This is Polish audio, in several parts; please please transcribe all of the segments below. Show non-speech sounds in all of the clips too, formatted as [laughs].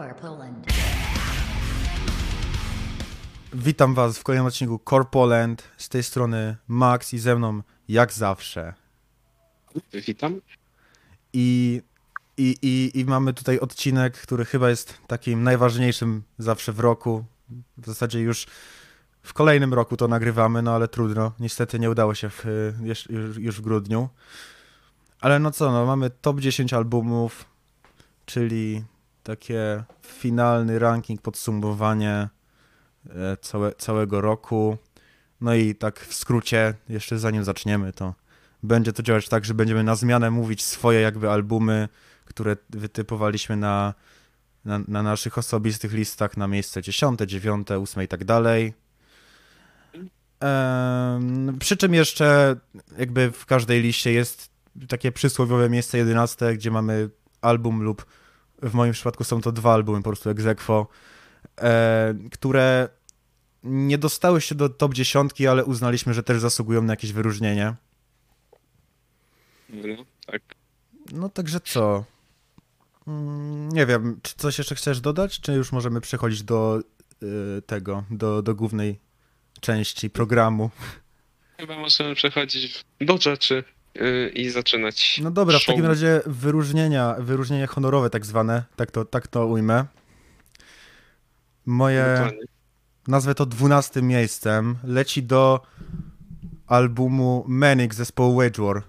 Core Poland. Witam Was w kolejnym odcinku Core Poland. Z tej strony Max i ze mną jak zawsze. Witam. I, i, i, I mamy tutaj odcinek, który chyba jest takim najważniejszym zawsze w roku. W zasadzie już w kolejnym roku to nagrywamy, no ale trudno. Niestety nie udało się w, już, już w grudniu. Ale no co, no mamy top 10 albumów, czyli takie finalny ranking, podsumowanie e, całe, całego roku. No i tak w skrócie, jeszcze zanim zaczniemy, to będzie to działać tak, że będziemy na zmianę mówić swoje jakby albumy, które wytypowaliśmy na, na, na naszych osobistych listach na miejsce 10, 9, 8 i tak dalej. Przy czym jeszcze jakby w każdej liście jest takie przysłowiowe miejsce 11, gdzie mamy album lub w moim przypadku są to dwa albumy po prostu egzekwo, e, które nie dostały się do top 10, ale uznaliśmy, że też zasługują na jakieś wyróżnienie. No, tak. No także co? Mm, Nie wiem, czy coś jeszcze chcesz dodać, czy już możemy przechodzić do y, tego, do, do głównej części programu? Chyba możemy przechodzić do rzeczy i zaczynać. No dobra, w show. takim razie wyróżnienia, wyróżnienia honorowe tak zwane, tak to, tak to ujmę. Moje, Dokładnie. nazwę to dwunastym miejscem, leci do albumu Manic zespołu Wage War.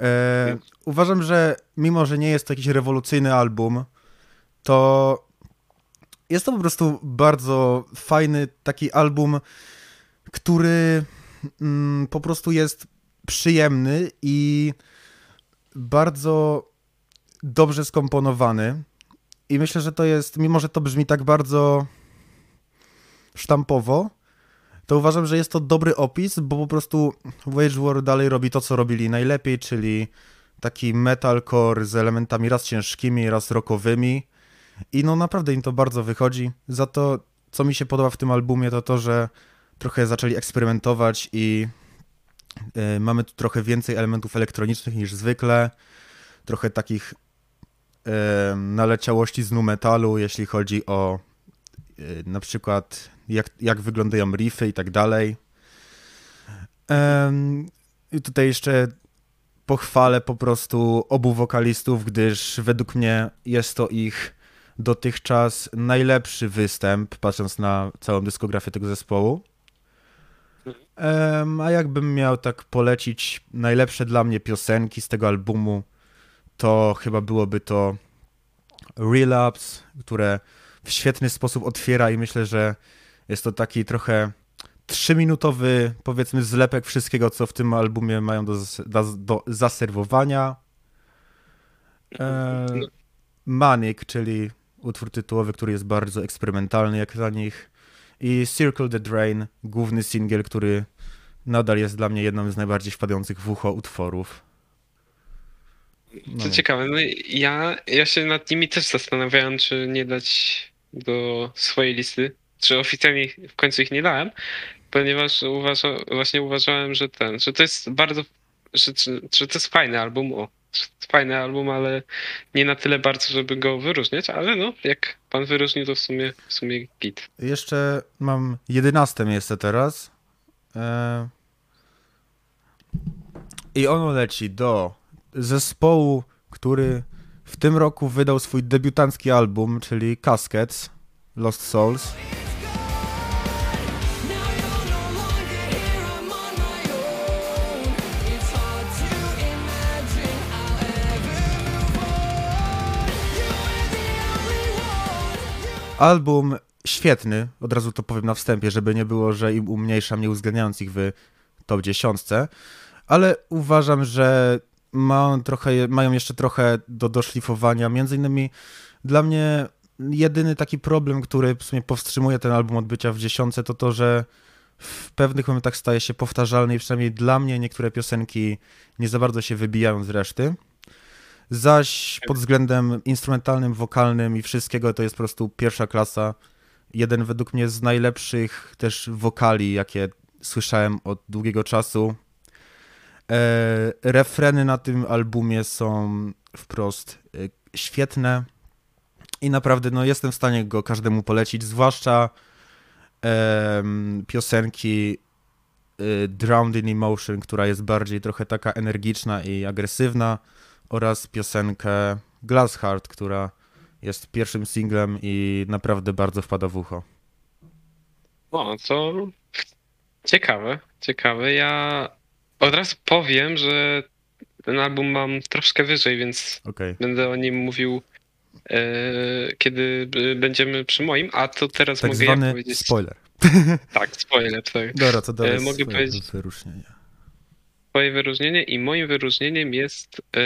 E, uważam, że mimo, że nie jest to jakiś rewolucyjny album, to jest to po prostu bardzo fajny taki album, który mm, po prostu jest przyjemny i bardzo dobrze skomponowany. I myślę, że to jest, mimo że to brzmi tak bardzo sztampowo, to uważam, że jest to dobry opis, bo po prostu Wage War dalej robi to, co robili najlepiej, czyli taki metalcore z elementami raz ciężkimi, raz rockowymi. I no naprawdę im to bardzo wychodzi. Za to, co mi się podoba w tym albumie, to to, że trochę zaczęli eksperymentować i y, mamy tu trochę więcej elementów elektronicznych niż zwykle. Trochę takich y, naleciałości z nu metalu, jeśli chodzi o na przykład jak, jak wyglądają riffy i tak dalej. I tutaj jeszcze pochwalę po prostu obu wokalistów, gdyż według mnie jest to ich dotychczas najlepszy występ, patrząc na całą dyskografię tego zespołu. A jakbym miał tak polecić najlepsze dla mnie piosenki z tego albumu, to chyba byłoby to Relapse, które w świetny sposób otwiera i myślę, że jest to taki trochę trzyminutowy, powiedzmy, zlepek wszystkiego, co w tym albumie mają do, do, do zaserwowania. E. Manic, czyli utwór tytułowy, który jest bardzo eksperymentalny jak dla nich. I Circle the Drain, główny singiel, który nadal jest dla mnie jedną z najbardziej wpadających w ucho utworów. No. ciekawe. No, ja, ja się nad nimi też zastanawiałem, czy nie dać do swojej listy. Czy oficjalnie w końcu ich nie dałem, ponieważ uważa, właśnie uważałem, że ten, że to jest bardzo, że, że, to jest fajny album, o, fajny album, ale nie na tyle bardzo, żeby go wyróżniać, ale no, jak pan wyróżnił, to w sumie, w sumie git. Jeszcze mam jedenaste miejsce teraz. E... I ono leci do zespołu, który w tym roku wydał swój debiutancki album, czyli Caskets, Lost Souls. Album świetny, od razu to powiem na wstępie, żeby nie było, że im umniejszam, nie uwzględniając ich w top 10, ale uważam, że ma trochę, mają jeszcze trochę do doszlifowania. Między innymi dla mnie jedyny taki problem, który w sumie powstrzymuje ten album od bycia w dziesiątce, to to, że w pewnych momentach staje się powtarzalny i przynajmniej dla mnie niektóre piosenki nie za bardzo się wybijają z reszty. Zaś pod względem instrumentalnym, wokalnym i wszystkiego to jest po prostu pierwsza klasa jeden według mnie z najlepszych też wokali, jakie słyszałem od długiego czasu. E, refreny na tym albumie są wprost e, świetne i naprawdę no, jestem w stanie go każdemu polecić, zwłaszcza em, piosenki y, Drowned in Emotion, która jest bardziej trochę taka energiczna i agresywna oraz piosenkę Glass Heart, która jest pierwszym singlem i naprawdę bardzo wpada w ucho. O, to ciekawe, ciekawe. Ja od razu powiem, że ten album mam troszkę wyżej, więc Okej. będę o nim mówił, e, kiedy będziemy przy moim, a to teraz Tak mogę ja zwany powiedzieć. spoiler. [laughs] Tak, spoiler, tak. Dobra, to dalej E, mogę swoje powiedzieć- wyróżnienie. Swoje wyróżnienie i moim wyróżnieniem jest e,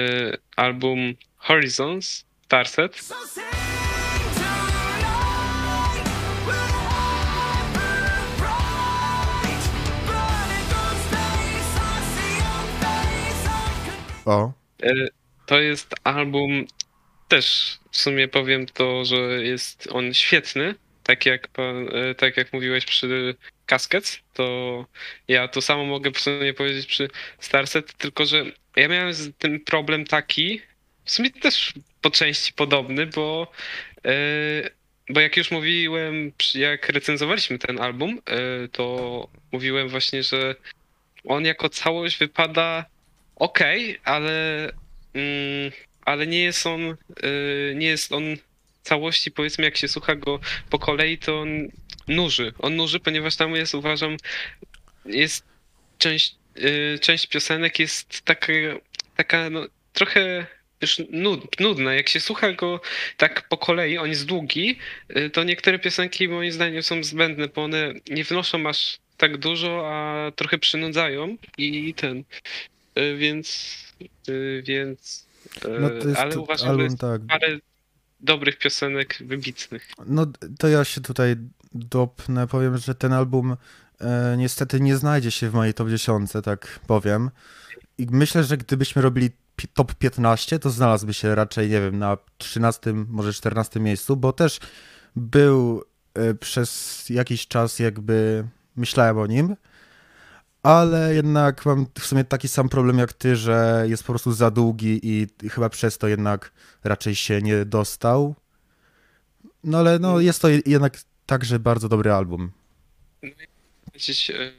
album Horizons, Starset. O, E, To jest album, też w sumie powiem to, że jest on świetny, tak jak, pan, e, tak jak mówiłeś przy Caskets, to ja to samo mogę w sumie powiedzieć przy Starset, tylko że ja miałem z tym problem taki, w sumie też po części podobny, bo, e, bo jak już mówiłem, jak recenzowaliśmy ten album, to mówiłem właśnie, że on jako całość wypada ok, ale, mm, ale nie jest on, y, nie jest on całości, powiedzmy, jak się słucha go po kolei, to on nuży. On nuży, ponieważ tam jest, uważam, jest część, y, część piosenek jest taka, taka no, trochę już nud, nudna. Jak się słucha go tak po kolei, on jest długi, y, to niektóre piosenki moim zdaniem są zbędne, bo one nie wnoszą aż tak dużo, a trochę przynudzają i ten. Y, Więc, y, więc, y, no to jest ale uważam, że album, jest tak. parę dobrych piosenek wybitnych. No to ja się tutaj dopnę, powiem, że ten album e, niestety nie znajdzie się w mojej top 10, tak powiem. I myślę, że gdybyśmy robili top 15, to znalazłby się raczej, nie wiem, na 13, może 14 miejscu, bo też był e, przez jakiś czas jakby myślałem o nim, ale jednak mam w sumie taki sam problem jak ty, że jest po prostu za długi i chyba przez to jednak raczej się nie dostał. No ale no jest to jednak także bardzo dobry album. Powiedzieć e,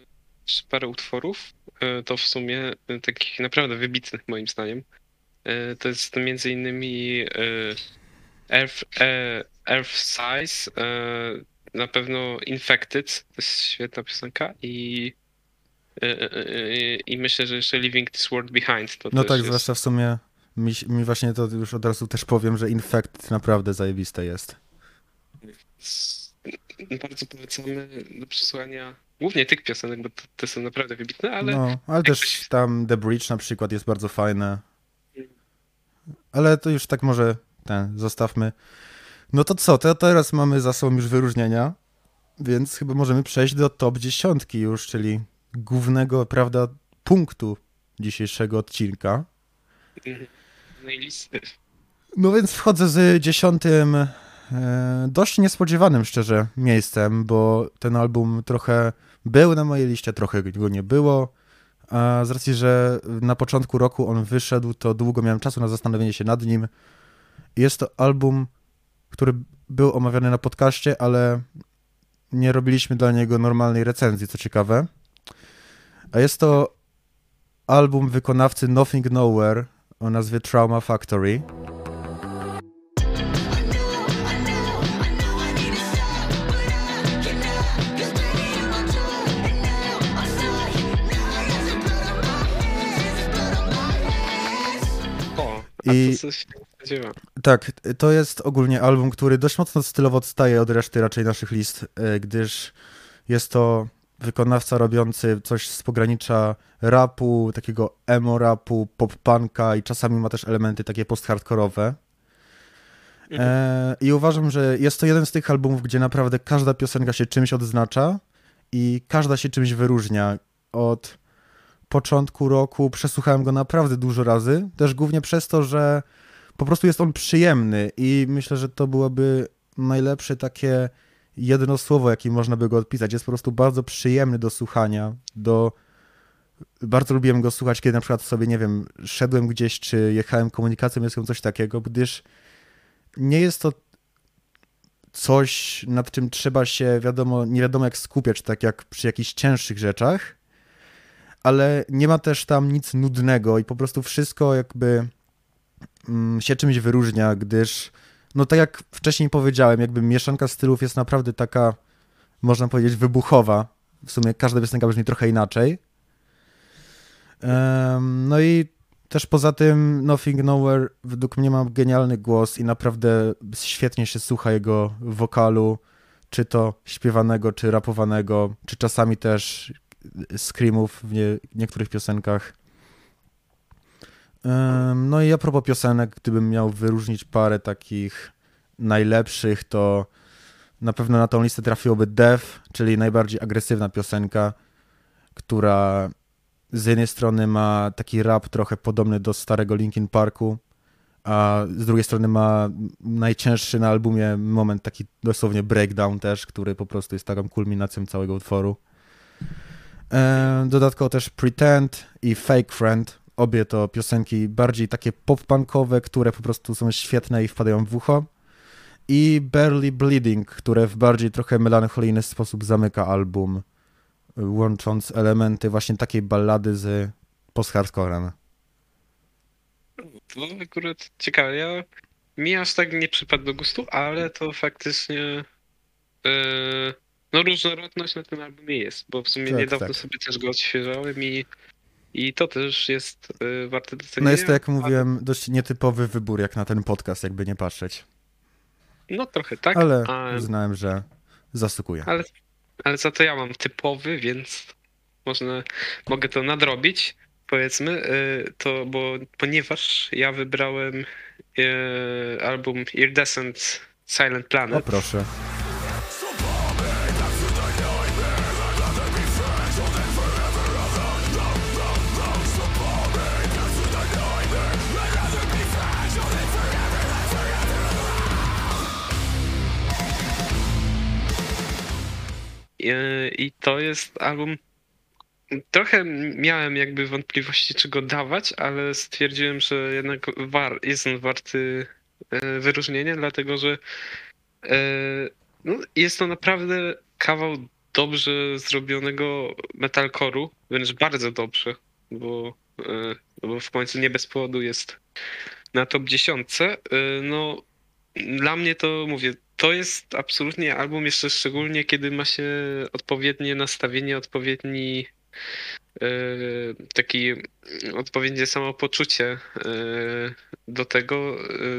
jeszcze parę utworów, e, to w sumie e, takich naprawdę wybitnych moim zdaniem. E, To jest między innymi e, Earth, e, Earth Size, e, na pewno Infected, to jest świetna piosenka i e, e, e, i myślę, że jeszcze Leaving This World Behind. To No tak, jest, zwłaszcza w sumie mi, mi właśnie to już od razu też powiem, że Infect naprawdę zajebiste jest. bardzo polecamy do przesłania głównie tych piosenek, bo te są naprawdę wybitne, ale no, ale też tam The Bridge na przykład jest bardzo fajne. Ale to już tak może ten, zostawmy. No to co, to teraz mamy za sobą już wyróżnienia, więc chyba możemy przejść do top 10 już, czyli głównego, prawda, punktu dzisiejszego odcinka. no i listy. No więc wchodzę z dziesiątym, e, dość niespodziewanym szczerze miejscem, bo ten album trochę był na mojej liście, trochę go nie było. A z racji, że na początku roku on wyszedł, to długo miałem czasu na zastanowienie się nad nim. Jest to album, który był omawiany na podcaście, ale nie robiliśmy dla niego normalnej recenzji, co ciekawe. A jest to album wykonawcy Nothing Nowhere o nazwie Trauma Factory. I-. Tak, to jest ogólnie album, który dość mocno stylowo odstaje od reszty raczej naszych list, e, gdyż jest to wykonawca robiący coś z pogranicza rapu, takiego emo rapu, pop-punka i czasami ma też elementy takie post-hardkorowe. E, I uważam, że jest to jeden z tych albumów, gdzie naprawdę każda piosenka się czymś odznacza i każda się czymś wyróżnia. Od początku roku przesłuchałem go naprawdę dużo razy, też głównie przez to, że po prostu jest on przyjemny i myślę, że to byłoby najlepsze takie jedno słowo, jakim można by go odpisać. Jest po prostu bardzo przyjemny do słuchania, do... Bardzo lubiłem go słuchać, kiedy na przykład sobie, nie wiem, szedłem gdzieś, czy jechałem komunikacją miejską, coś takiego, gdyż nie jest to coś, nad czym trzeba się, wiadomo, nie wiadomo jak skupiać, tak jak przy jakichś cięższych rzeczach, ale nie ma też tam nic nudnego i po prostu wszystko jakby mm, się czymś wyróżnia, gdyż, no tak jak wcześniej powiedziałem, jakby mieszanka stylów jest naprawdę taka, można powiedzieć, wybuchowa. W sumie każda piosenka brzmi trochę inaczej. Em, no i też poza tym Nothing Nowhere według mnie ma genialny głos i naprawdę świetnie się słucha jego wokalu, czy to śpiewanego, czy rapowanego, czy czasami też screamów w nie, niektórych piosenkach. No i a propos piosenek, gdybym miał wyróżnić parę takich najlepszych, to na pewno na tą listę trafiłoby Death, czyli najbardziej agresywna piosenka, która z jednej strony ma taki rap trochę podobny do starego Linkin Parku, a z drugiej strony ma najcięższy na albumie moment, taki dosłownie breakdown też, który po prostu jest taką kulminacją całego utworu. Dodatkowo też Pretend i Fake Friend, obie to piosenki bardziej takie pop-punkowe, które po prostu są świetne i wpadają w ucho. I Barely Bleeding, które w bardziej trochę melancholijny sposób zamyka album, łącząc elementy właśnie takiej ballady z post-hardcorem. To akurat ciekawe. Ja, mi aż tak nie przypadł do gustu, ale to faktycznie e, no różnorodność na tym albumie jest, bo w sumie Tak, niedawno tak. sobie też go odświeżałem i, i to też jest e, warte docenienia. No jest to, jak mówiłem, dość nietypowy wybór jak na ten podcast, jakby nie patrzeć. No trochę tak, Ale a, uznałem, że zasługuje. ale, ale za to ja mam typowy, więc można, mogę to nadrobić, powiedzmy, e, to, bo ponieważ ja wybrałem e, album Iridescent Silent O Planet, proszę. I to jest album. Trochę miałem jakby wątpliwości, czy go dawać, ale stwierdziłem, że jednak war, jest on warty e, wyróżnienia, dlatego że e, no, jest to naprawdę kawał dobrze zrobionego metalcore'u, wręcz bardzo dobrze, bo, e, bo w końcu nie bez powodu jest na top 10. E, No, dla mnie to mówię, to jest absolutnie album jeszcze szczególnie, kiedy ma się odpowiednie nastawienie, odpowiedni e, taki odpowiednie samopoczucie e, do tego,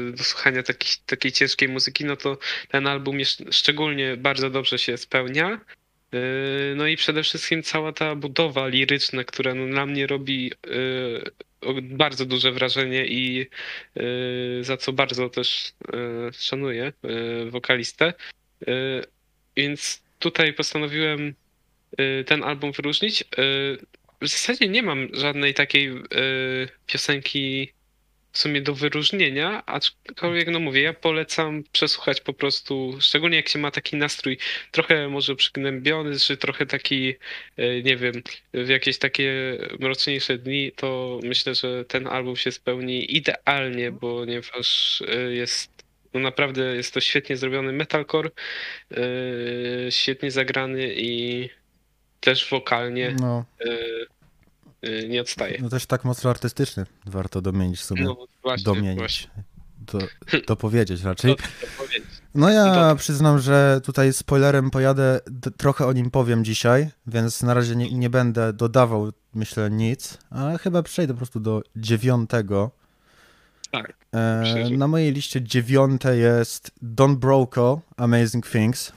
e, do słuchania takiej, ciężkiej muzyki, no to ten album jest, szczególnie bardzo dobrze się spełnia. E, No i przede wszystkim cała ta budowa liryczna, która no dla mnie robi o- bardzo duże wrażenie i e, za co bardzo też szanuję wokalistę. Więc tutaj postanowiłem ten album wyróżnić. W zasadzie nie mam żadnej takiej piosenki w sumie do wyróżnienia, aczkolwiek no mówię, ja polecam przesłuchać po prostu, szczególnie jak się ma taki nastrój trochę może przygnębiony, czy trochę taki, e, nie wiem, w jakieś takie mroczniejsze dni, to myślę, że ten album się spełni idealnie, ponieważ e, jest no naprawdę jest to świetnie zrobiony metalcore, e, świetnie zagrany i też wokalnie No, nie odstaje. no też tak mocno artystyczny, warto domienić w sumie. No właśnie, domienić. właśnie. To, to powiedzieć raczej. [laughs] To, to powiedzieć. No ja Dobra. przyznam, że tutaj spoilerem pojadę, trochę o nim powiem dzisiaj, więc na razie nie, nie będę dodawał, myślę, nic, a chyba przejdę po prostu do dziewiątego. Tak. E, na mojej liście dziewiąte jest Don Broco, Amazing Things.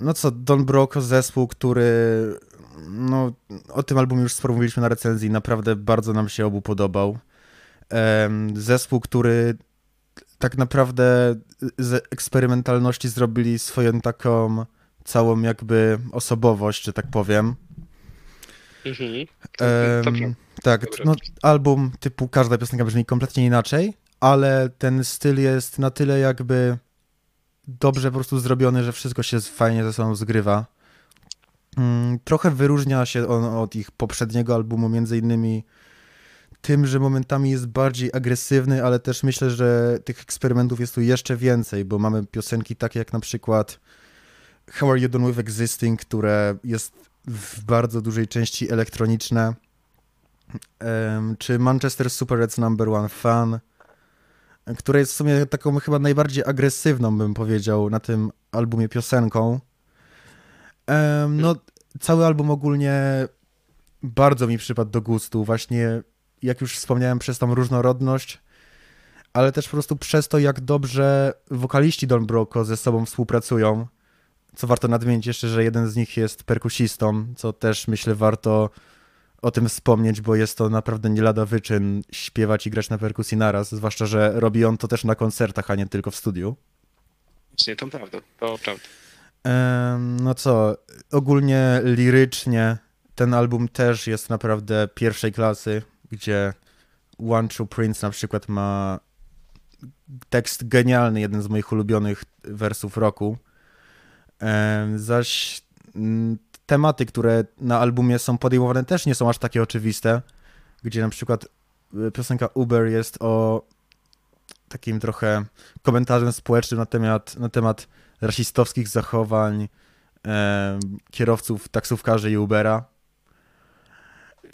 No co, Don Broco, zespół, który no, o tym albumie już sporo mówiliśmy na recenzji, naprawdę bardzo nam się obu podobał. Zespół, który tak naprawdę z eksperymentalności zrobili swoją taką całą jakby osobowość, że tak powiem. Mhm. Em, prawda. tak, Dobra. no album typu każda piosenka brzmi kompletnie inaczej, ale ten styl jest na tyle jakby dobrze po prostu zrobiony, że wszystko się fajnie ze sobą zgrywa. Mm, Trochę wyróżnia się on od ich poprzedniego albumu, między innymi tym, że momentami jest bardziej agresywny, ale też myślę, że tych eksperymentów jest tu jeszcze więcej, bo mamy piosenki takie jak na przykład How Are You Done With Existing, które jest w bardzo dużej części elektroniczne, czy Manchester Super Reds Number One Fan, która jest w sumie taką chyba najbardziej agresywną, bym powiedział, na tym albumie piosenką. Em, no, cały album ogólnie bardzo mi przypadł do gustu, właśnie jak już wspomniałem, przez tą różnorodność, ale też po prostu przez to, jak dobrze wokaliści Don Broco ze sobą współpracują. Co warto nadmienić jeszcze, że jeden z nich jest perkusistą, co też myślę warto o tym wspomnieć, bo jest to naprawdę nie lada wyczyn śpiewać i grać na perkusji naraz, zwłaszcza, że robi on to też na koncertach, a nie tylko w studiu. Właśnie, to prawda, to prawda. No co, ogólnie lirycznie ten album też jest naprawdę pierwszej klasy, gdzie One True Prince na przykład ma tekst genialny, jeden z moich ulubionych wersów roku. Zaś mm, tematy, które na albumie są podejmowane też nie są aż takie oczywiste, gdzie na przykład y, piosenka Uber jest o takim trochę komentarzem społecznym na temat, na temat rasistowskich zachowań em, kierowców taksówkarzy i Ubera.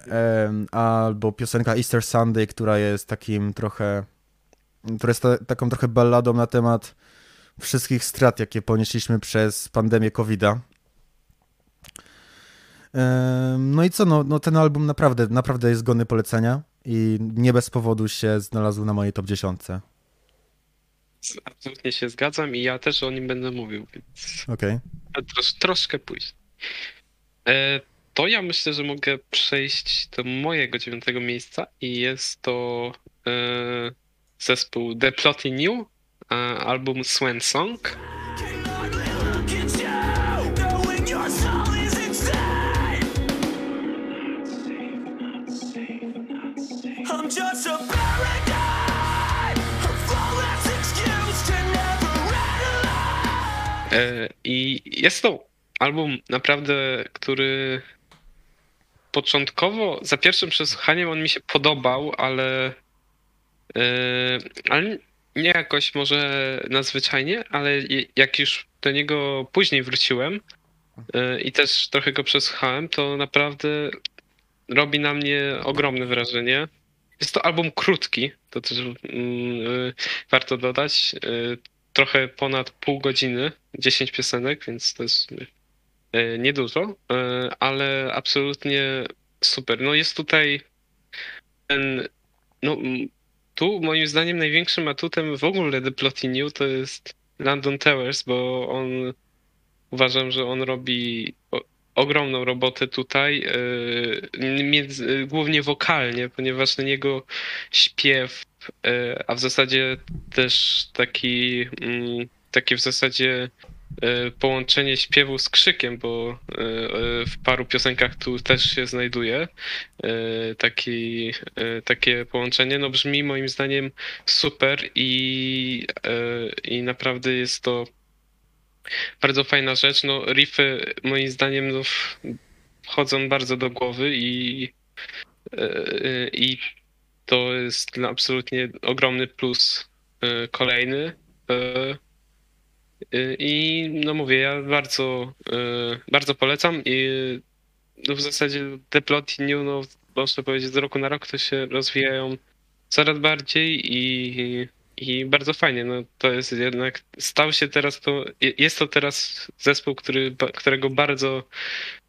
Em, albo piosenka Easter Sunday, która jest takim trochę, która jest ta, taką trochę balladą na temat wszystkich strat, jakie ponieśliśmy przez pandemię COVID-a. No i co, no, no ten album naprawdę, naprawdę jest godny polecenia i nie bez powodu się znalazł na mojej top 10. Z- Absolutnie się zgadzam i ja też o nim będę mówił, więc Okej. Trosz, troszkę później. E, to ja myślę, że mogę przejść do mojego dziewiątego miejsca i jest to e, zespół The Plotty New, album Swan Song. I jest to album naprawdę, który początkowo, za pierwszym przesłuchaniem on mi się podobał, ale, e, ale nie jakoś może nadzwyczajnie, ale jak już do niego później wróciłem e, i też trochę go przesłuchałem, to naprawdę robi na mnie ogromne wrażenie. Jest to album krótki, to też mm, e, warto dodać. Trochę ponad pół godziny, 10 piosenek, więc to jest e, niedużo, e, ale absolutnie super. No jest tutaj ten, no tu moim zdaniem największym atutem w ogóle The Plotty New to jest London Towers, bo on uważam, że on robi ogromną robotę tutaj, e, między, głównie wokalnie, ponieważ na niego śpiew, e, a w zasadzie też taki, mm, takie w zasadzie e, połączenie śpiewu z krzykiem, bo w paru piosenkach tu też się znajduje taki, takie połączenie. No brzmi moim zdaniem super i, i naprawdę jest to bardzo fajna rzecz. No riffy moim zdaniem no, wchodzą bardzo do głowy i, e, i to jest absolutnie ogromny plus e, kolejny. E, I no mówię, ja bardzo, bardzo polecam i no w zasadzie te ploty new, no można powiedzieć z roku na rok to się rozwijają coraz bardziej i, i bardzo fajnie. No to jest jednak, stał się teraz to, jest to teraz zespół, który, którego bardzo,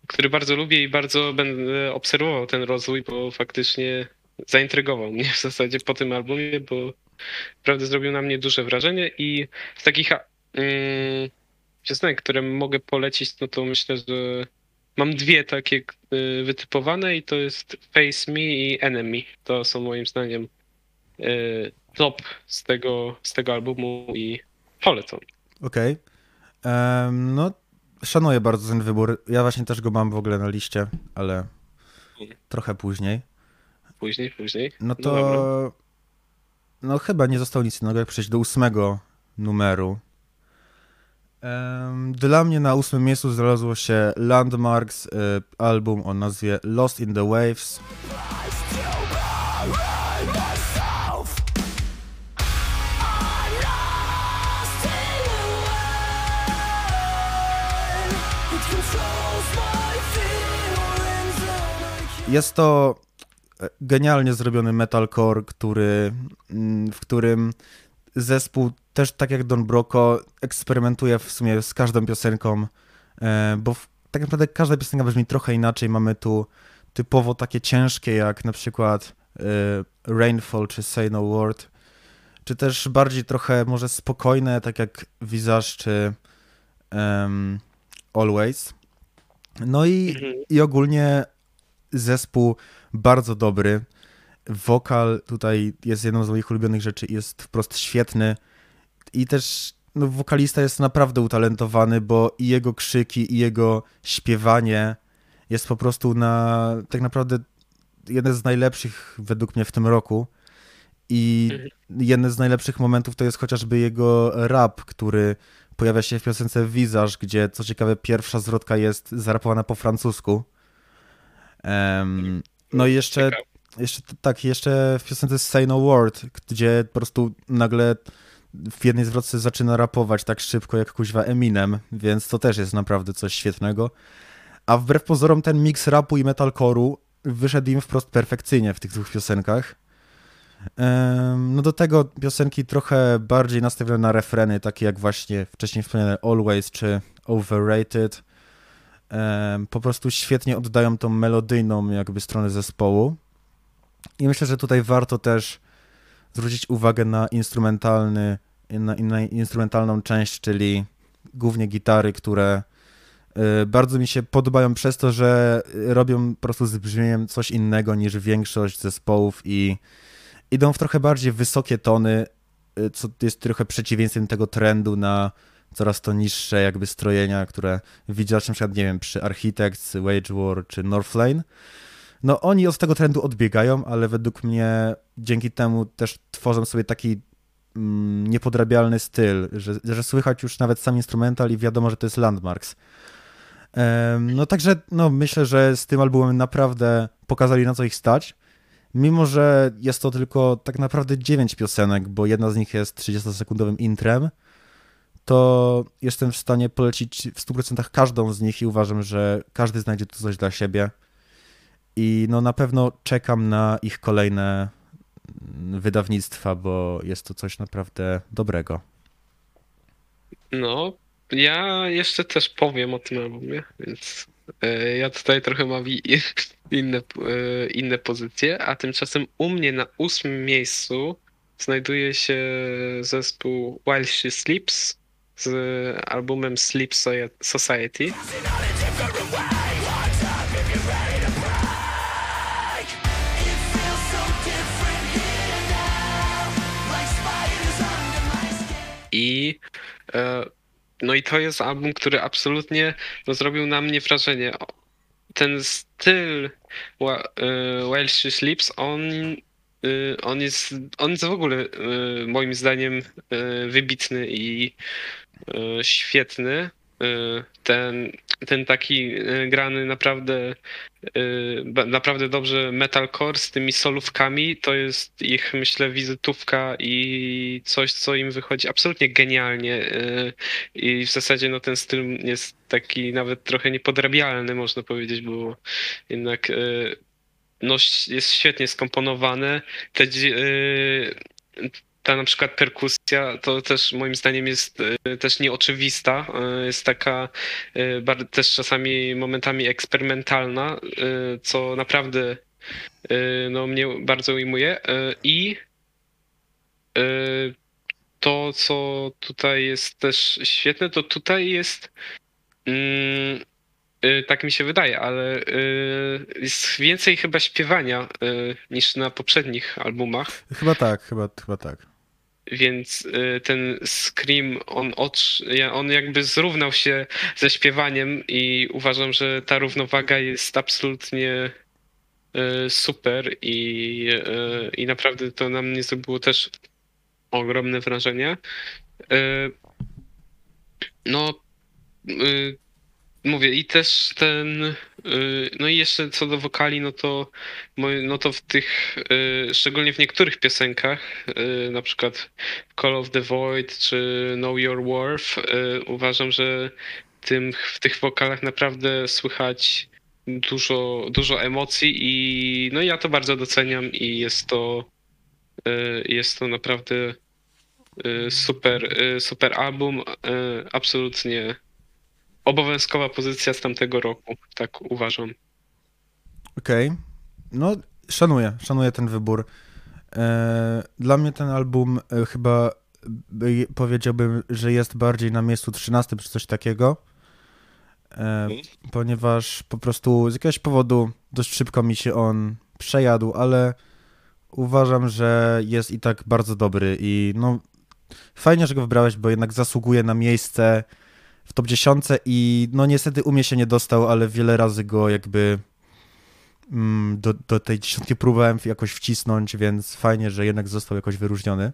który bardzo lubię i bardzo będę obserwował ten rozwój, bo faktycznie zaintrygował mnie w zasadzie po tym albumie, bo naprawdę zrobił na mnie duże wrażenie i z takich mm, piosenek, które mogę polecić, no to myślę, że mam dwie takie y, wytypowane i to jest Face Me i Enemy. To są moim zdaniem y, top z tego, z tego albumu i polecam. Okej. Em, no, szanuję bardzo ten wybór. Ja właśnie też go mam w ogóle na liście, ale trochę później. Później, później. No No to. No, chyba nie zostało nic innego, jak przejść do ósmego numeru. Dla mnie na ósmym miejscu znalazło się Landmarks, y, album o nazwie Lost in the Waves. Jest to e, genialnie zrobiony metalcore, który, mm, w którym zespół też tak jak Don Broco eksperymentuje w sumie z każdą piosenką, e, bo w, tak naprawdę każda piosenka brzmi trochę inaczej. Mamy tu typowo takie ciężkie jak na przykład e, Rainfall czy Say No Word, czy też bardziej trochę może spokojne, tak jak Visage czy em, Always. No i Mhm. i ogólnie zespół bardzo dobry. Wokal tutaj jest jedną z moich ulubionych rzeczy, jest wprost świetny. I też no, wokalista jest naprawdę utalentowany, bo i jego krzyki, i jego śpiewanie jest po prostu na tak naprawdę jeden z najlepszych według mnie w tym roku. I Mhm. jeden z najlepszych momentów to jest chociażby jego rap, który pojawia się w piosence Visage, gdzie co ciekawe pierwsza zwrotka jest zarapowana po francusku. Em, no i jeszcze, jeszcze tak, jeszcze w piosence Say No Word, gdzie po prostu nagle w jednej zwrotce zaczyna rapować tak szybko jak kuźwa Eminem, więc to też jest naprawdę coś świetnego. A wbrew pozorom ten miks rapu i metalcore'u wyszedł im wprost perfekcyjnie w tych dwóch piosenkach. No do tego piosenki trochę bardziej nastawione na refreny, takie jak właśnie wcześniej wspomniane Always czy Overrated. Po prostu świetnie oddają tą melodyjną jakby stronę zespołu. I myślę, że tutaj warto też zwrócić uwagę na instrumentalny, na, na instrumentalną część, czyli głównie gitary, które y, bardzo mi się podobają przez to, że robią po prostu z brzmieniem coś innego niż większość zespołów i idą w trochę bardziej wysokie tony, y, co jest trochę przeciwieństwem tego trendu na coraz to niższe jakby strojenia, które widziałeś na przykład, nie wiem, przy Architects, Wage War czy Northlane. No oni od tego trendu odbiegają, ale według mnie dzięki temu też tworzą sobie taki mm, niepodrabialny styl, że, że słychać już nawet sam instrumental i wiadomo, że to jest Landmarks. No także no, myślę, że z tym albumem naprawdę pokazali na co ich stać. Mimo, że jest to tylko tak naprawdę 9 piosenek, bo jedna z nich jest 30-sekundowym intrem, to jestem w stanie polecić w 100% każdą z nich i uważam, że każdy znajdzie tu coś dla siebie. I no na pewno czekam na ich kolejne wydawnictwa, bo jest to coś naprawdę dobrego. No, ja jeszcze też powiem o tym albumie, więc e, ja tutaj trochę mam [laughs] inne, e, inne pozycje, a tymczasem u mnie na ósmym miejscu znajduje się zespół While She Sleeps z albumem Sleep Soci- Society. I e, no i to jest album, który absolutnie no, zrobił na mnie wrażenie. Ten styl While She Sleeps, on, e, on, jest, on jest w ogóle e, moim zdaniem wybitny i świetny. E, Ten, ten taki e, grany naprawdę naprawdę dobrze metalcore z tymi solówkami. To jest ich, myślę, wizytówka i coś, co im wychodzi absolutnie genialnie. I w zasadzie no, ten styl jest taki nawet trochę niepodrabialny, można powiedzieć, bo jednak no, jest świetnie skomponowane. Te, dzi- y, ta na przykład perkusja to też moim zdaniem jest y, też nieoczywista. y, Jest taka bar- też czasami momentami eksperymentalna, co naprawdę no, mnie bardzo ujmuje. I to, co tutaj jest też świetne, to tutaj jest. mm, Tak mi się wydaje, ale jest więcej chyba śpiewania niż na poprzednich albumach. Chyba tak, chyba, chyba tak. Więc y, ten Scream, on, on jakby zrównał się ze śpiewaniem i uważam, że ta równowaga jest absolutnie e, super i, e, i naprawdę to na mnie zrobiło też ogromne wrażenie. No, mówię, i też ten, no i jeszcze co do wokali, no to, no to w tych, e, szczególnie w niektórych piosenkach, e, na przykład Call of the Void czy Know Your Worth, uważam, że tym, w tych wokalach naprawdę słychać dużo, dużo emocji i no ja to bardzo doceniam i jest to y, jest to naprawdę y, super, y, super album. y, Absolutnie obowiązkowa pozycja z tamtego roku, tak uważam. Okej. No, szanuję, szanuję ten wybór. E, Dla mnie ten album e, chyba by- powiedziałbym, że jest bardziej na miejscu 13 czy coś takiego, e, ponieważ po prostu z jakiegoś powodu dość szybko mi się on przejadł, ale uważam, że jest i tak bardzo dobry i no fajnie, że go wybrałeś, bo jednak zasługuje na miejsce w top 10 i no niestety u mnie się nie dostał, ale wiele razy go jakby mm, do, do tej dziesiątki próbowałem jakoś wcisnąć, więc fajnie, że jednak został jakoś wyróżniony.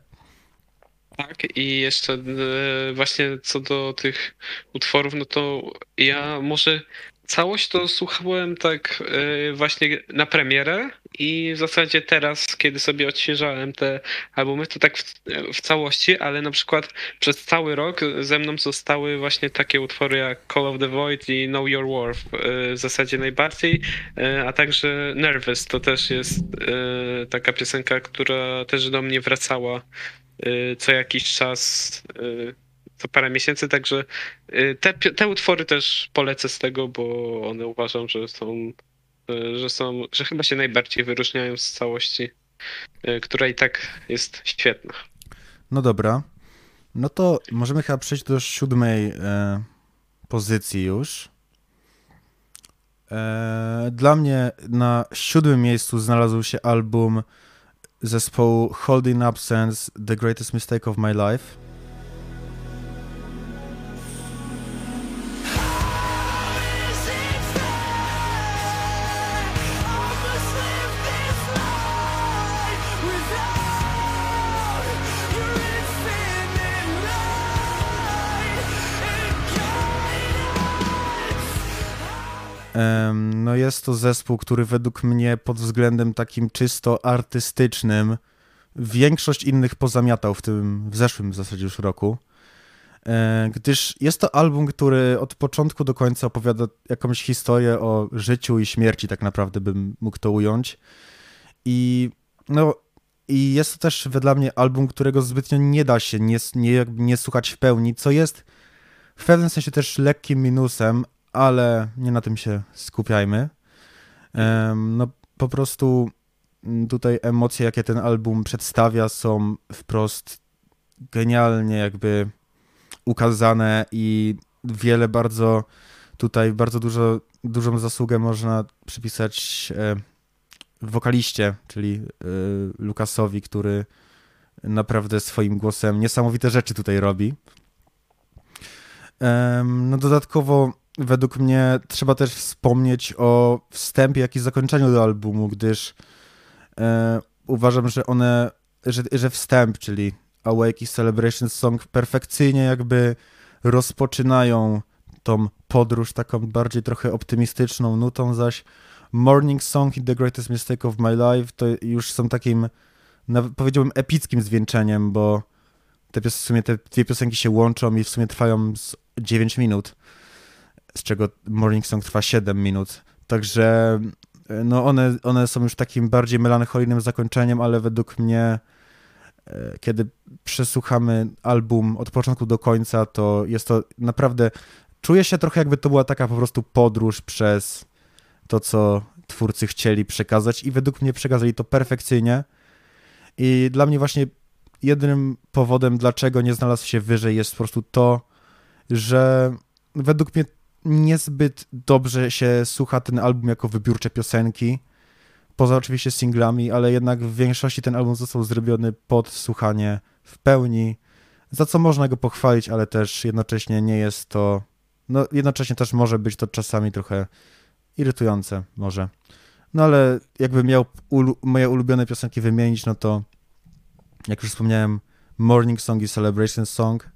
Tak, i jeszcze e, właśnie co do tych utworów, no to ja może całość to słuchałem tak e, właśnie na premierę i w zasadzie teraz, kiedy sobie odświeżałem te albumy, to tak w, w całości, ale na przykład przez cały rok ze mną zostały właśnie takie utwory jak Call of the Void i Know Your Worth e, w zasadzie najbardziej, e, a także Nervous to też jest e, taka piosenka, która też do mnie wracała co jakiś czas, co parę miesięcy, także te, te utwory też polecę z tego, bo one uważam, że są, że są, że chyba się najbardziej wyróżniają z całości, y, która i tak jest świetna. No dobra. No to możemy chyba przejść do siódmej e, pozycji już. E, dla mnie na siódmym miejscu znalazł się album zespołu Holding Absence The Greatest Mistake of My Life. No jest to zespół, który według mnie pod względem takim czysto artystycznym większość innych pozamiatał w tym, w zeszłym w zasadzie już roku. E, Gdyż jest to album, który od początku do końca opowiada jakąś historię o życiu i śmierci, tak naprawdę bym mógł to ująć. I no, i jest to też dla mnie album, którego zbytnio nie da się nie, nie, nie słuchać w pełni, co jest w pewnym sensie też lekkim minusem, ale nie na tym się skupiajmy. No po prostu mm, tutaj emocje, jakie ten album przedstawia, są wprost genialnie jakby ukazane i wiele bardzo tutaj bardzo dużo, dużą zasługę można przypisać e, wokaliście, czyli e, Lukasowi, który naprawdę swoim głosem niesamowite rzeczy tutaj robi. No dodatkowo według mnie trzeba też wspomnieć o wstępie, jak i zakończeniu do albumu, gdyż e, uważam, że one, że, że wstęp, czyli Awake i Celebration Song perfekcyjnie jakby rozpoczynają tą podróż taką bardziej trochę optymistyczną nutą, zaś Morning Song i The Greatest Mistake of My Life to już są takim, powiedziałbym, epickim zwieńczeniem, bo te, w sumie te dwie piosenki się łączą i w sumie trwają z 9 minut, z czego Morning Song trwa 7 minut. Także no one, one są już takim bardziej melancholijnym zakończeniem, ale według mnie e, kiedy przesłuchamy album od początku do końca, to jest to naprawdę czuję się trochę jakby to była taka po prostu podróż przez to, co twórcy chcieli przekazać i według mnie przekazali to perfekcyjnie. I dla mnie właśnie jedynym powodem, dlaczego nie znalazł się wyżej, jest po prostu to, że według mnie niezbyt dobrze się słucha ten album jako wybiórcze piosenki. Poza oczywiście singlami, ale jednak w większości ten album został zrobiony pod słuchanie w pełni, za co można go pochwalić, ale też jednocześnie nie jest to. No, jednocześnie też może być to czasami trochę irytujące, może. No ale jakbym miał ulu- moje ulubione piosenki wymienić, no to jak już wspomniałem, Morning Song i Celebration Song.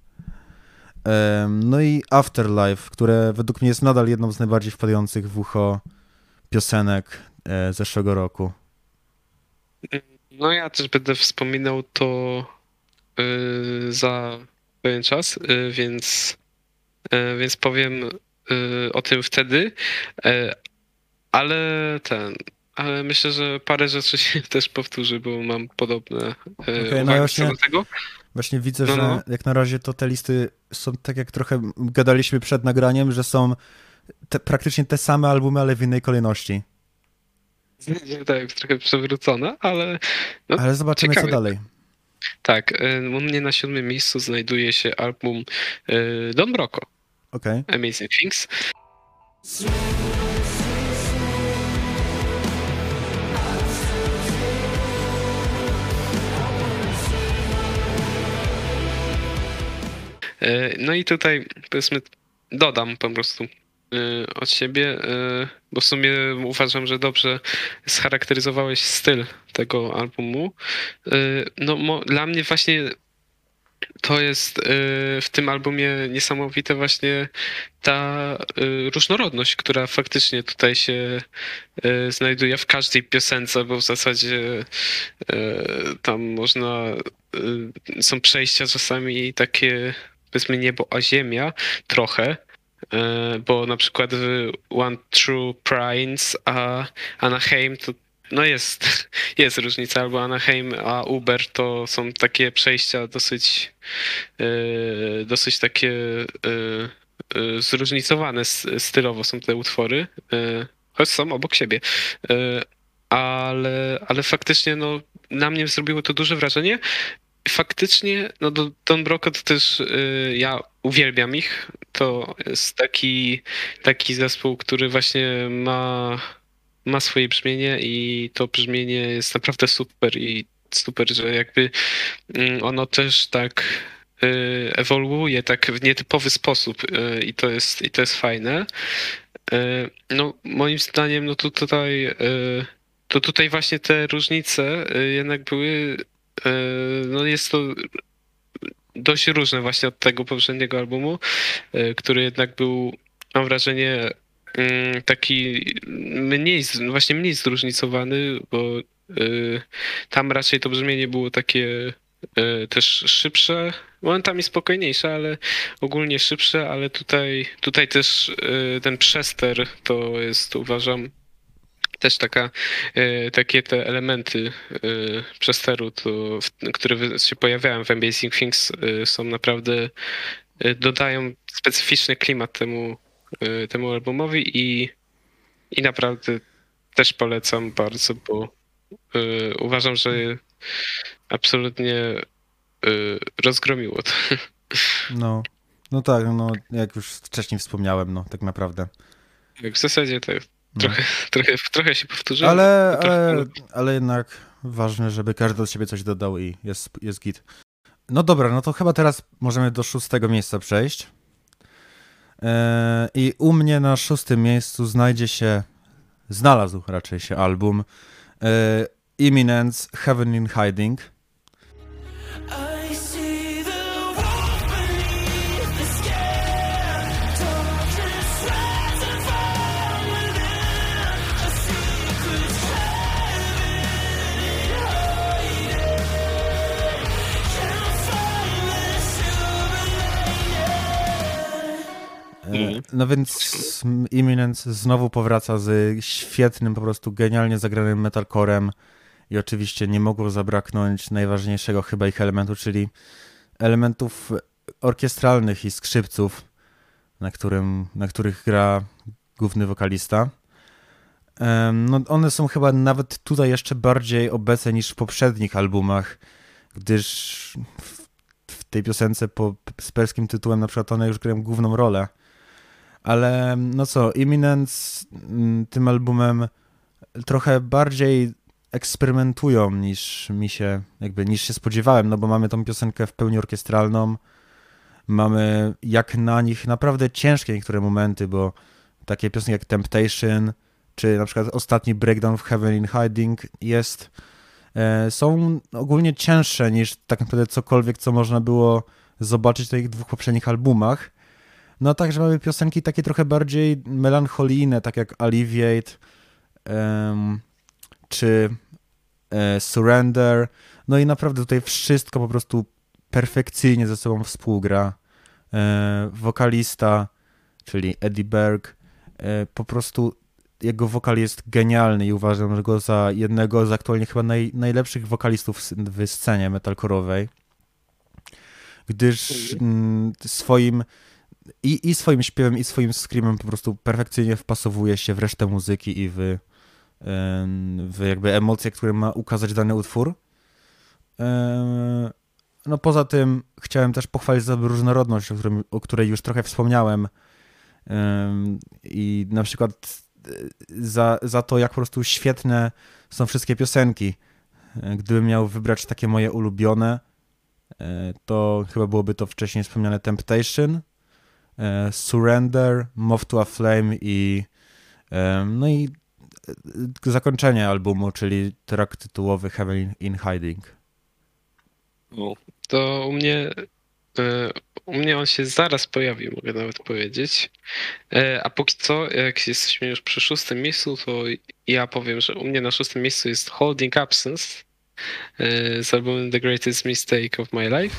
No i Afterlife, które według mnie jest nadal jedną z najbardziej wpadających w ucho piosenek e, zeszłego roku. No ja też będę wspominał to y, za pewien czas, y, więc, y, więc powiem o tym wtedy, y, ale ten, ale myślę, że parę rzeczy się [laughs] też powtórzy, bo mam podobne y, no uwagi co właśnie- do tego. Właśnie widzę, No, że no. jak na razie to te listy są tak jak trochę gadaliśmy przed nagraniem, że są te, praktycznie te same albumy, ale w innej kolejności. Tak, trochę przewrócona, ale no, Ale zobaczymy, co dalej. tak, y, u mnie na siódmym miejscu znajduje się album y, Don Broco, Okej. Amazing Things. No i tutaj powiedzmy dodam po prostu e, od siebie, e, bo w sumie uważam, że dobrze scharakteryzowałeś styl tego albumu. E, No dla mnie właśnie to jest e, w tym albumie niesamowite właśnie ta e, różnorodność, która faktycznie tutaj się e, znajduje w każdej piosence, bo w zasadzie e, tam można e, są przejścia czasami takie powiedzmy niebo a ziemia trochę, e, bo na przykład One True Prince a Anaheim to no jest, [laughs] jest różnica, albo Anaheim a Uber to są takie przejścia dosyć e, dosyć takie e, zróżnicowane stylowo są te utwory, choć są obok siebie. Ale, ale faktycznie no, na mnie zrobiło to duże wrażenie. Faktycznie, no do Don Broco to też y, ja uwielbiam ich. To jest taki, taki zespół, który właśnie ma, ma swoje brzmienie i to brzmienie jest naprawdę super i super, że jakby mm, ono też tak y, ewoluuje tak w nietypowy sposób y, i to jest, i to jest fajne. Y, No moim zdaniem, no to tutaj, y, to tutaj właśnie te różnice y, jednak były No jest to dość różne właśnie od tego poprzedniego albumu, e, który jednak był, mam wrażenie, mm, taki mniej, właśnie mniej zróżnicowany, bo e, tam raczej to brzmienie było takie e, też szybsze, momentami spokojniejsze, ale ogólnie szybsze, ale tutaj, tutaj też e, ten przester to jest uważam też taka, e, takie te elementy e, przesteru, to, które się pojawiają w Amazing Things e, są naprawdę, dodają specyficzny klimat temu, temu albumowi i, i naprawdę też polecam bardzo, bo uważam, że absolutnie rozgromiło to. [laughs] No. no tak, no jak już wcześniej wspomniałem, no tak naprawdę. Tak, w zasadzie tak No. trochę, trochę, trochę się powtórzyłem. Ale, ale, ale jednak ważne, żeby każdy od siebie coś dodał i jest, jest git. No dobra, no to chyba teraz możemy do szóstego miejsca przejść. Eee, I u mnie na szóstym miejscu znajdzie się, znalazł raczej się album e, Imminence Heaven in Hiding. No więc Imminence znowu powraca z świetnym, po prostu genialnie zagranym metalcorem i oczywiście nie mogło zabraknąć najważniejszego chyba ich elementu, czyli elementów orkiestralnych i skrzypców, na, którym, na których gra główny wokalista. No, one są chyba nawet tutaj jeszcze bardziej obecne niż w poprzednich albumach, gdyż w, w tej piosence po, z perskim tytułem na przykład one już grają główną rolę. Ale no co, Imminence mm, tym albumem trochę bardziej eksperymentują niż mi się, jakby niż się spodziewałem, no bo mamy tą piosenkę w pełni orkiestralną, mamy jak na nich naprawdę ciężkie niektóre momenty, bo takie piosenki jak Temptation czy na przykład ostatni Breakdown w Heaven in Hiding jest, e, są ogólnie cięższe niż tak naprawdę cokolwiek, co można było zobaczyć na ich dwóch poprzednich albumach. No także mamy piosenki takie trochę bardziej melancholijne, tak jak Alleviate, em, czy e, Surrender. No i naprawdę tutaj wszystko po prostu perfekcyjnie ze sobą współgra. E, wokalista, czyli Eddie Berg, e, po prostu jego wokal jest genialny i uważam go za jednego z aktualnie chyba naj, najlepszych wokalistów w scenie metalkorowej. Gdyż mm, swoim i, i swoim śpiewem, i swoim screamem po prostu perfekcyjnie wpasowuje się w resztę muzyki i w, w jakby emocje, które ma ukazać dany utwór. No poza tym chciałem też pochwalić za różnorodność, o, którym, o której już trochę wspomniałem. Em, I na przykład e, za, za to, jak po prostu świetne są wszystkie piosenki. E, Gdybym miał wybrać takie moje ulubione, e, to chyba byłoby to wcześniej wspomniane Temptation, Surrender, Moth to a Flame i em, no i e, zakończenie albumu, czyli track tytułowy Heaven in Hiding. O, To u mnie, e, u mnie on się zaraz pojawi, mogę nawet powiedzieć. E, A póki co, jak jesteśmy już przy szóstym miejscu, to ja powiem, że u mnie na szóstym miejscu jest Holding Absence e, z albumem The Greatest Mistake of My Life.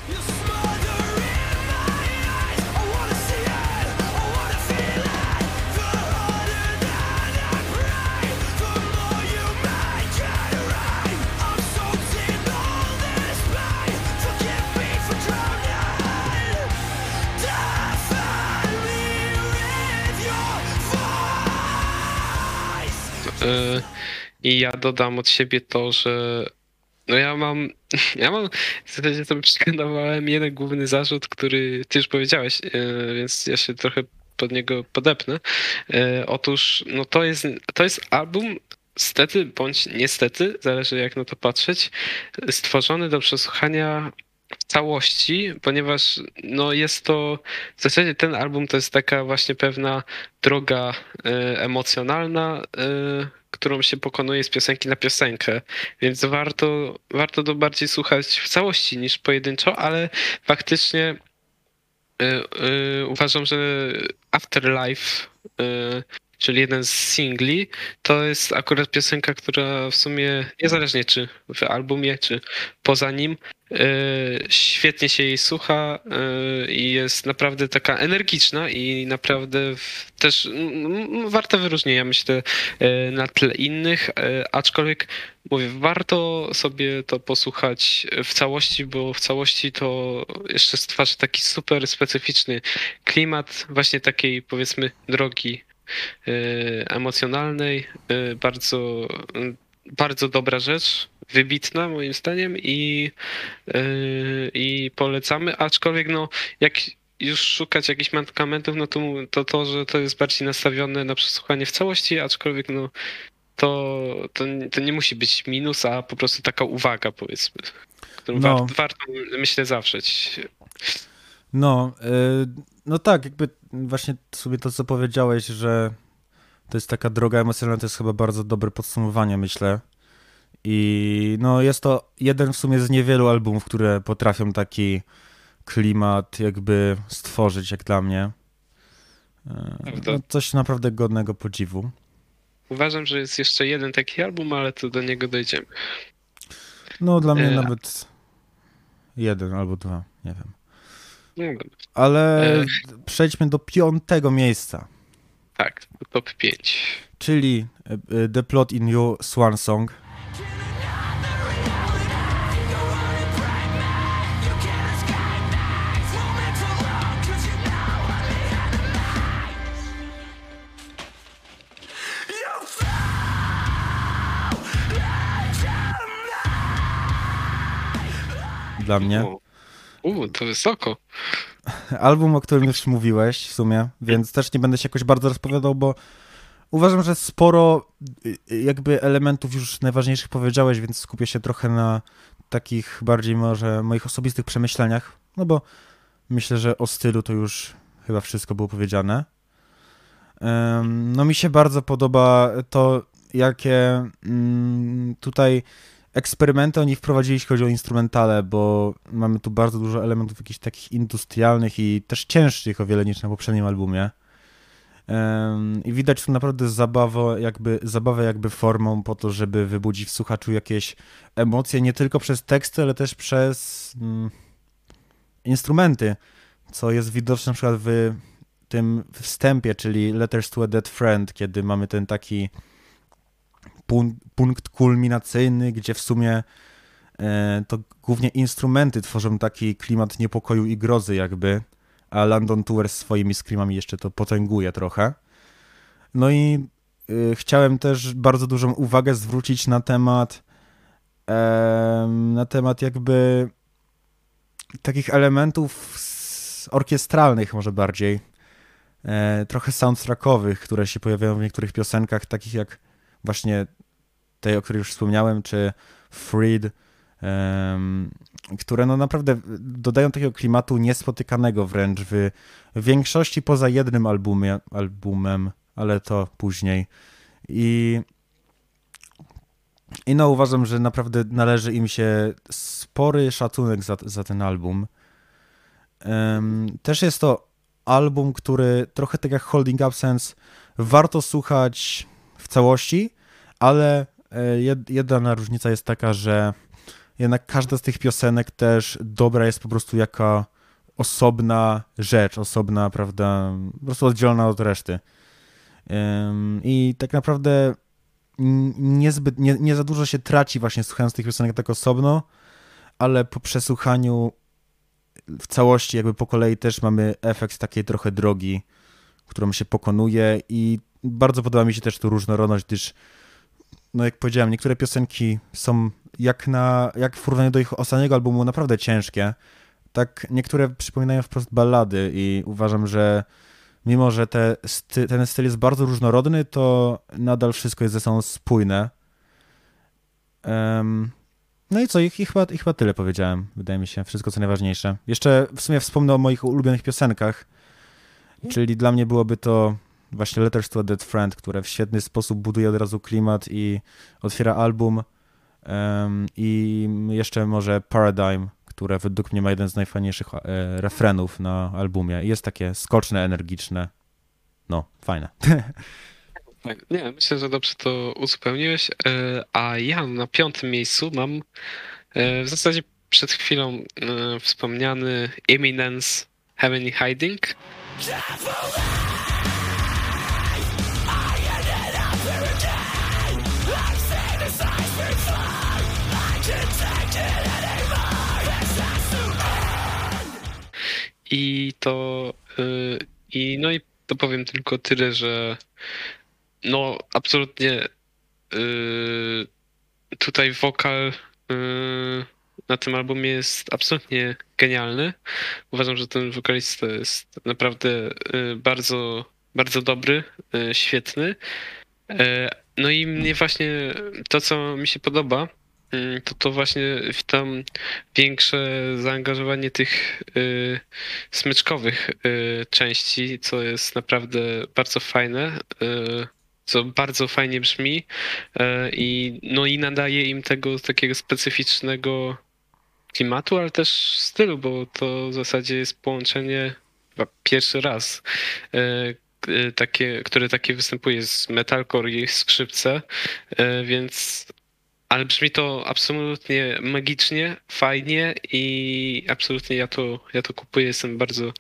I ja dodam od siebie to, że no ja mam, [laughs] ja mam, w zasadzie sobie przygotowałem jeden główny zarzut, który ty już powiedziałeś, e, więc ja się trochę pod niego podepnę. E, Otóż, no to jest, to jest album, stety bądź niestety, zależy jak na to patrzeć, stworzony do przesłuchania w całości, ponieważ no jest to, w zasadzie ten album to jest taka właśnie pewna droga e, emocjonalna, którą się pokonuje z piosenki na piosenkę, więc warto, warto to bardziej słuchać w całości niż pojedynczo, ale faktycznie e, e, uważam, że Afterlife, e, czyli jeden z singli, to jest akurat piosenka, która w sumie niezależnie czy w albumie, czy poza nim, e, świetnie się jej słucha e, i jest naprawdę taka energiczna i naprawdę też warta wyróżnienia, myślę, e, na tle innych, aczkolwiek mówię, warto sobie to posłuchać w całości, bo w całości to jeszcze stwarza taki super specyficzny klimat właśnie takiej powiedzmy drogi emocjonalnej, e, bardzo, bardzo dobra rzecz, wybitna moim zdaniem i, e, i polecamy, aczkolwiek no jak już szukać jakichś mankamentów, no to, to to, że to jest bardziej nastawione na przesłuchanie w całości, aczkolwiek no to, to, to nie musi być minus, a po prostu taka uwaga powiedzmy, którą No. war, warto myślę zawrzeć. No, y, no tak, jakby właśnie sobie to, co powiedziałeś, że to jest taka droga emocjonalna, to jest chyba bardzo dobre podsumowanie, myślę. I no jest to jeden w sumie z niewielu albumów, które potrafią taki klimat jakby stworzyć, jak dla mnie. Y, Prawda. No, coś naprawdę godnego podziwu. Uważam, że jest jeszcze jeden taki album, ale to do niego dojdziemy. No dla mnie E, nawet jeden albo dwa, nie wiem. No. Ale E. przejdźmy do piątego miejsca. Tak, top 5. czyli e, e, The Plot in You Swan Song. Dla mnie. U, to wysoko. Album, o którym już mówiłeś w sumie, więc też nie będę się jakoś bardzo rozpowiadał, bo uważam, że sporo y, y, jakby elementów już najważniejszych powiedziałeś, więc skupię się trochę na takich bardziej może moich osobistych przemyśleniach, no bo myślę, że o stylu to już chyba wszystko było powiedziane. No mi się bardzo podoba to, jakie mm, tutaj eksperymenty oni wprowadzili, jeśli chodzi o instrumentale, bo mamy tu bardzo dużo elementów jakichś takich industrialnych i też cięższych o wiele niż na poprzednim albumie. I widać tu naprawdę zabawę jakby, zabawę jakby formą po to, żeby wybudzić w słuchaczu jakieś emocje, nie tylko przez teksty, ale też przez mm, instrumenty, co jest widoczne na przykład w tym wstępie, czyli Letters to a Dead Friend, kiedy mamy ten taki punkt kulminacyjny, gdzie w sumie e, to głównie instrumenty tworzą taki klimat niepokoju i grozy jakby, a London Tour swoimi screamami jeszcze to potęguje trochę. No i y, chciałem też bardzo dużą uwagę zwrócić na temat em, na temat jakby takich elementów orkiestralnych może bardziej, e, trochę soundtrackowych, które się pojawiają w niektórych piosenkach, takich jak właśnie tej, o której już wspomniałem, czy Freed, em, które no naprawdę dodają takiego klimatu niespotykanego wręcz w większości poza jednym albumie, albumem, ale to później. I, I no uważam, że naprawdę należy im się spory szacunek za, za ten album. Em, też jest to album, który trochę tak jak Holding Absence warto słuchać w całości, ale e, jed- jedna różnica jest taka, że jednak każda z tych piosenek też dobra jest po prostu jaka osobna rzecz, osobna, prawda, po prostu oddzielona od reszty. I tak naprawdę niezbyt, nie, nie za dużo się traci właśnie słuchając tych piosenek tak osobno, ale po przesłuchaniu w całości jakby po kolei też mamy efekt takiej trochę drogi, którą się pokonuje i bardzo podoba mi się też tu różnorodność, gdyż no jak powiedziałem, niektóre piosenki są jak na, jak w porównaniu do ich ostatniego albumu naprawdę ciężkie, tak niektóre przypominają wprost ballady i uważam, że mimo, że te sty, ten styl jest bardzo różnorodny, to nadal wszystko jest ze sobą spójne. Em, no i co, i, i, chyba, i chyba tyle powiedziałem, wydaje mi się, wszystko co najważniejsze. Jeszcze w sumie wspomnę o moich ulubionych piosenkach, czyli dla mnie byłoby to właśnie Letters to a Dead Friend, które w świetny sposób buduje od razu klimat i otwiera album. Em, I jeszcze może Paradigm, które według mnie ma jeden z najfajniejszych e, refrenów na albumie. Jest takie skoczne, energiczne. No, fajne. [laughs] Tak, nie, myślę, że dobrze to uzupełniłeś. E, A ja na piątym miejscu mam e, w zasadzie przed chwilą e, wspomniany Eminence Heaven Hiding. I to y, i no i to powiem tylko tyle, że no absolutnie y, tutaj wokal y, na tym albumie jest absolutnie genialny. Uważam, że ten wokalista jest naprawdę bardzo, bardzo dobry, świetny. No i mnie właśnie to, co mi się podoba, to to właśnie tam większe zaangażowanie tych y, smyczkowych y, części, co jest naprawdę bardzo fajne, y, co bardzo fajnie brzmi y, i no i nadaje im tego takiego specyficznego klimatu, ale też stylu, bo to w zasadzie jest połączenie chyba pierwszy raz y, y, takie, które takie występuje z metalcore i skrzypce, y, więc ale brzmi to absolutnie magicznie, fajnie i absolutnie ja to, ja to kupuję. Jestem bardzo,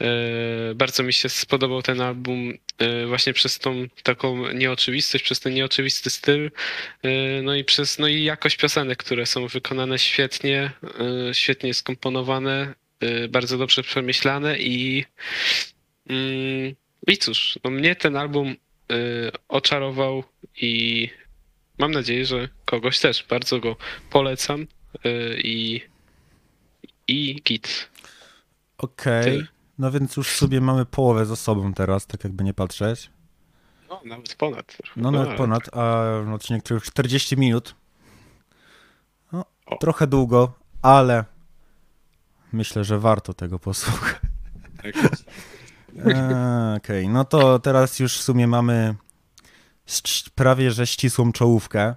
e, bardzo mi się spodobał ten album e, właśnie przez tą taką nieoczywistość, przez ten nieoczywisty styl, e, no i przez, no i jakość piosenek, które są wykonane świetnie, świetnie skomponowane, bardzo dobrze przemyślane i mm, i cóż, no mnie ten album oczarował i mam nadzieję, że kogoś też. Bardzo go polecam y, i, i git. Okej. Tyle. No więc już sobie mamy połowę za sobą teraz, tak jakby nie patrzeć. No, nawet ponad. No nawet ponad, a odcinek trwał już 40 minut. No, O. trochę długo, ale myślę, że warto tego posłuchać. Tak. Eee, [laughs] Okej, no to teraz już w sumie mamy prawie że ścisłą czołówkę.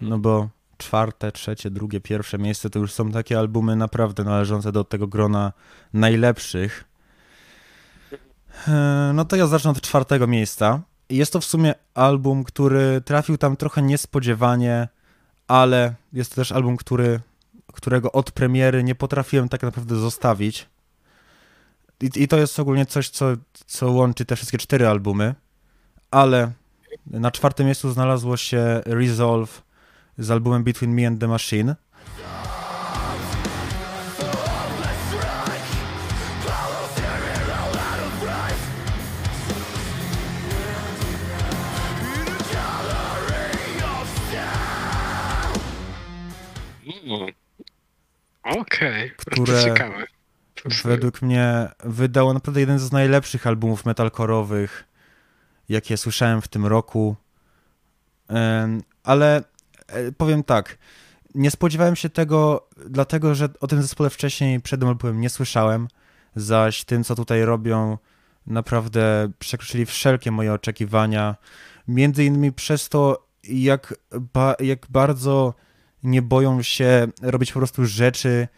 No bo czwarte, trzecie, drugie, pierwsze miejsce to już są takie albumy naprawdę należące do tego grona najlepszych. Eee, No to ja zacznę od czwartego miejsca. Jest to w sumie album, który trafił tam trochę niespodziewanie, ale jest to też album, który, którego od premiery nie potrafiłem tak naprawdę zostawić. I, I to jest ogólnie coś, co, co łączy te wszystkie cztery albumy, ale na czwartym miejscu znalazło się Resolve z albumem Between Me and the Machine. Mm. Okej, Które- w sumie- Według mnie wydało naprawdę jeden z najlepszych albumów metalkorowych, jakie słyszałem w tym roku. Ale e, powiem tak, nie spodziewałem się tego, dlatego że o tym zespole wcześniej przed albumem nie słyszałem, zaś tym, co tutaj robią, naprawdę przekroczyli wszelkie moje oczekiwania. Między innymi przez to, jak, ba- jak bardzo nie boją się robić po prostu rzeczy,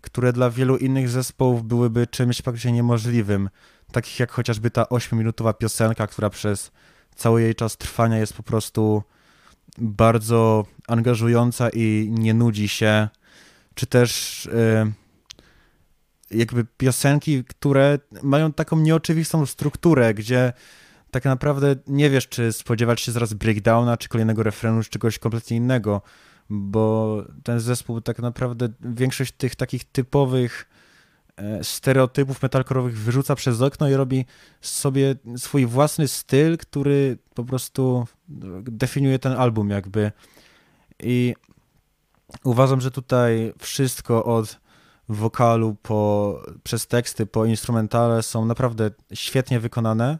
które dla wielu innych zespołów byłyby czymś praktycznie niemożliwym. Takich jak chociażby ta 8-minutowa piosenka, która przez cały jej czas trwania jest po prostu bardzo angażująca i nie nudzi się. Czy też e, jakby piosenki, które mają taką nieoczywistą strukturę, gdzie tak naprawdę nie wiesz, czy spodziewać się zaraz breakdowna, czy kolejnego refrenu, czy czegoś kompletnie innego bo ten zespół tak naprawdę większość tych takich typowych stereotypów metalkorowych wyrzuca przez okno i robi sobie swój własny styl, który po prostu definiuje ten album jakby. I uważam, że tutaj wszystko od wokalu po, przez teksty, po instrumentale są naprawdę świetnie wykonane.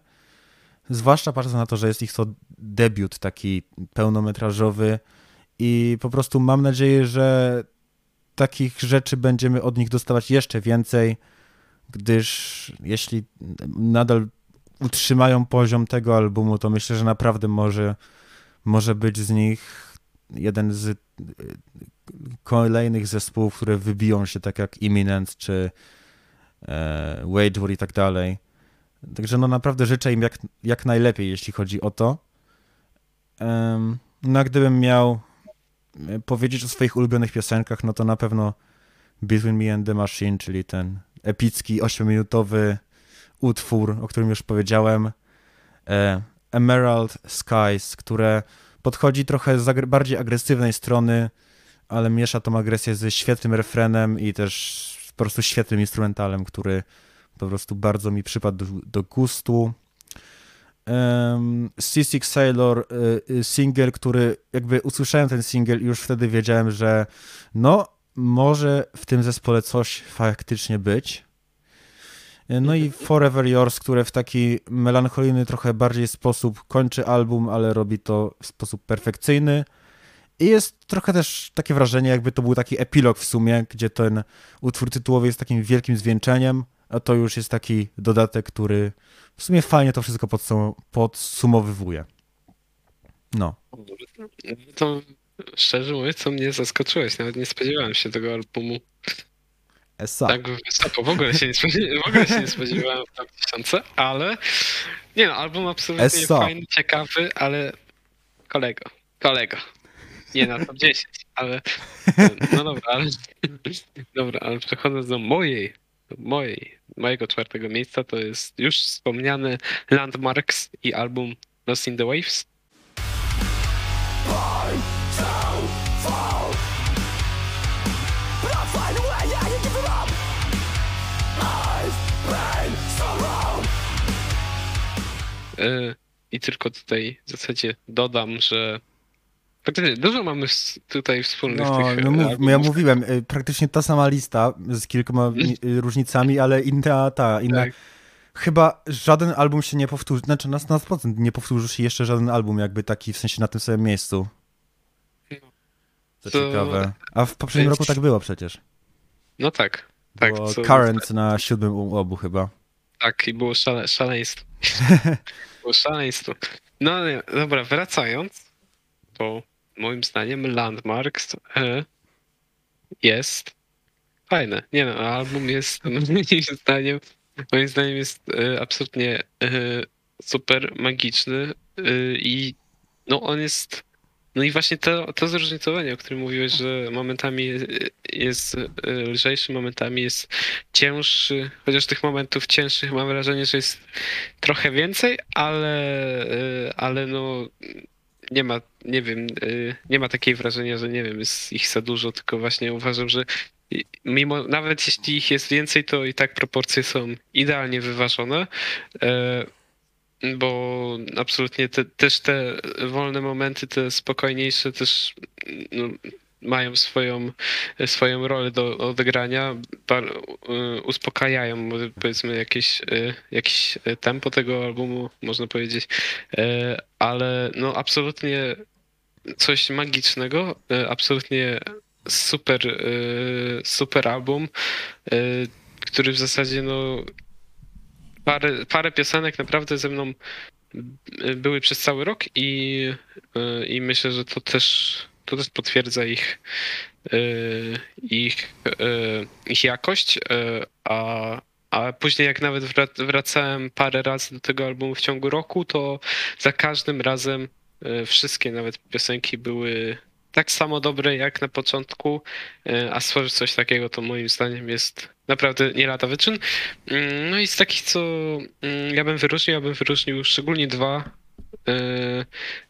Zwłaszcza patrząc na to, że jest ich to debiut taki pełnometrażowy, i po prostu mam nadzieję, że takich rzeczy będziemy od nich dostawać jeszcze więcej, gdyż jeśli nadal utrzymają poziom tego albumu, to myślę, że naprawdę może, może być z nich jeden z y, kolejnych zespołów, które wybiją się tak jak Imminent czy e, Wage War i tak dalej. Także no naprawdę życzę im jak, jak najlepiej, jeśli chodzi o to. Em, no gdybym miał powiedzieć o swoich ulubionych piosenkach, no to na pewno Between Me and the Machine, czyli ten epicki, 8-minutowy utwór, o którym już powiedziałem. E, Emerald Skies, które podchodzi trochę z bardziej agresywnej strony, ale miesza tą agresję ze świetnym refrenem i też po prostu świetnym instrumentalem, który po prostu bardzo mi przypadł do, do gustu. Um, Sailor, y, y, single, który jakby usłyszałem ten single i już wtedy wiedziałem, że no, może w tym zespole coś faktycznie być. No i Forever Yours, które w taki melancholijny trochę bardziej sposób kończy album, ale robi to w sposób perfekcyjny. I jest trochę też takie wrażenie, jakby to był taki epilog w sumie, gdzie ten utwór tytułowy jest takim wielkim zwieńczeniem, a to już jest taki dodatek, który w sumie fajnie to wszystko podsum- podsumowywuje. No. To szczerze mówiąc, co mnie zaskoczyłeś. Nawet nie spodziewałem się tego albumu Esa. tak wysoko. W ogóle się nie spodziewałem, w ogóle się nie spodziewałem w top 1000, ale nie no, album absolutnie Essa. fajny, ciekawy, ale kolego, kolego. Nie na top 10, ale no dobra, ale dobra, ale przechodząc do mojej, do mojej, mojego czwartego miejsca, to jest już wspomniany Landmarks i album Lost in the Waves. Y, I tylko tutaj w zasadzie dodam, że faktycznie dużo mamy tutaj wspólnych No, tych no mów, ja mówiłem, y, praktycznie ta sama lista z kilkoma y, różnicami, ale inna ta, inna. Tak. Chyba żaden album się nie powtórzy, znaczy na 100% nie powtórzy się jeszcze żaden album jakby taki, w sensie na tym samym miejscu. Co To- ciekawe. A w poprzednim roku tak było przecież. No tak, tak. Było co- Current na siódmym obu chyba. Tak, i było szale, szaleństwo. [laughs] było szaleństwo. No ale dobra, wracając, to moim zdaniem Landmarks e, jest fajne. Nie no, album jest [laughs] moim zdaniem, moim zdaniem jest e, absolutnie e, super magiczny e, i no on jest no i właśnie to, to zróżnicowanie, o którym mówiłeś, że momentami je- jest e, lżejszy, momentami jest cięższy, chociaż tych momentów cięższych mam wrażenie, że jest trochę więcej, ale, e, ale no nie ma, nie wiem, e, nie ma takiej wrażenia, że nie wiem, jest ich za dużo, tylko właśnie uważam, że mimo, nawet jeśli ich jest więcej, to i tak proporcje są idealnie wyważone. E, bo absolutnie te, też te wolne momenty, te spokojniejsze też no, mają swoją, swoją rolę do odegrania, y, uspokajają powiedzmy jakieś, y, jakieś tempo tego albumu, można powiedzieć, E, ale no absolutnie coś magicznego, absolutnie super, super album, który w zasadzie no parę, parę piosenek naprawdę ze mną y, były przez cały rok i, y, i myślę, że to też, to też potwierdza ich, y, ich, y, ich jakość, y, a, a później jak nawet wrac- wracałem parę razy do tego albumu w ciągu roku, to za każdym razem wszystkie nawet piosenki były tak samo dobre jak na początku, a stworzyć coś takiego to moim zdaniem jest naprawdę nie lada wyczyn. Mm, No i z takich, co mm, ja bym wyróżnił, ja bym wyróżnił szczególnie dwa.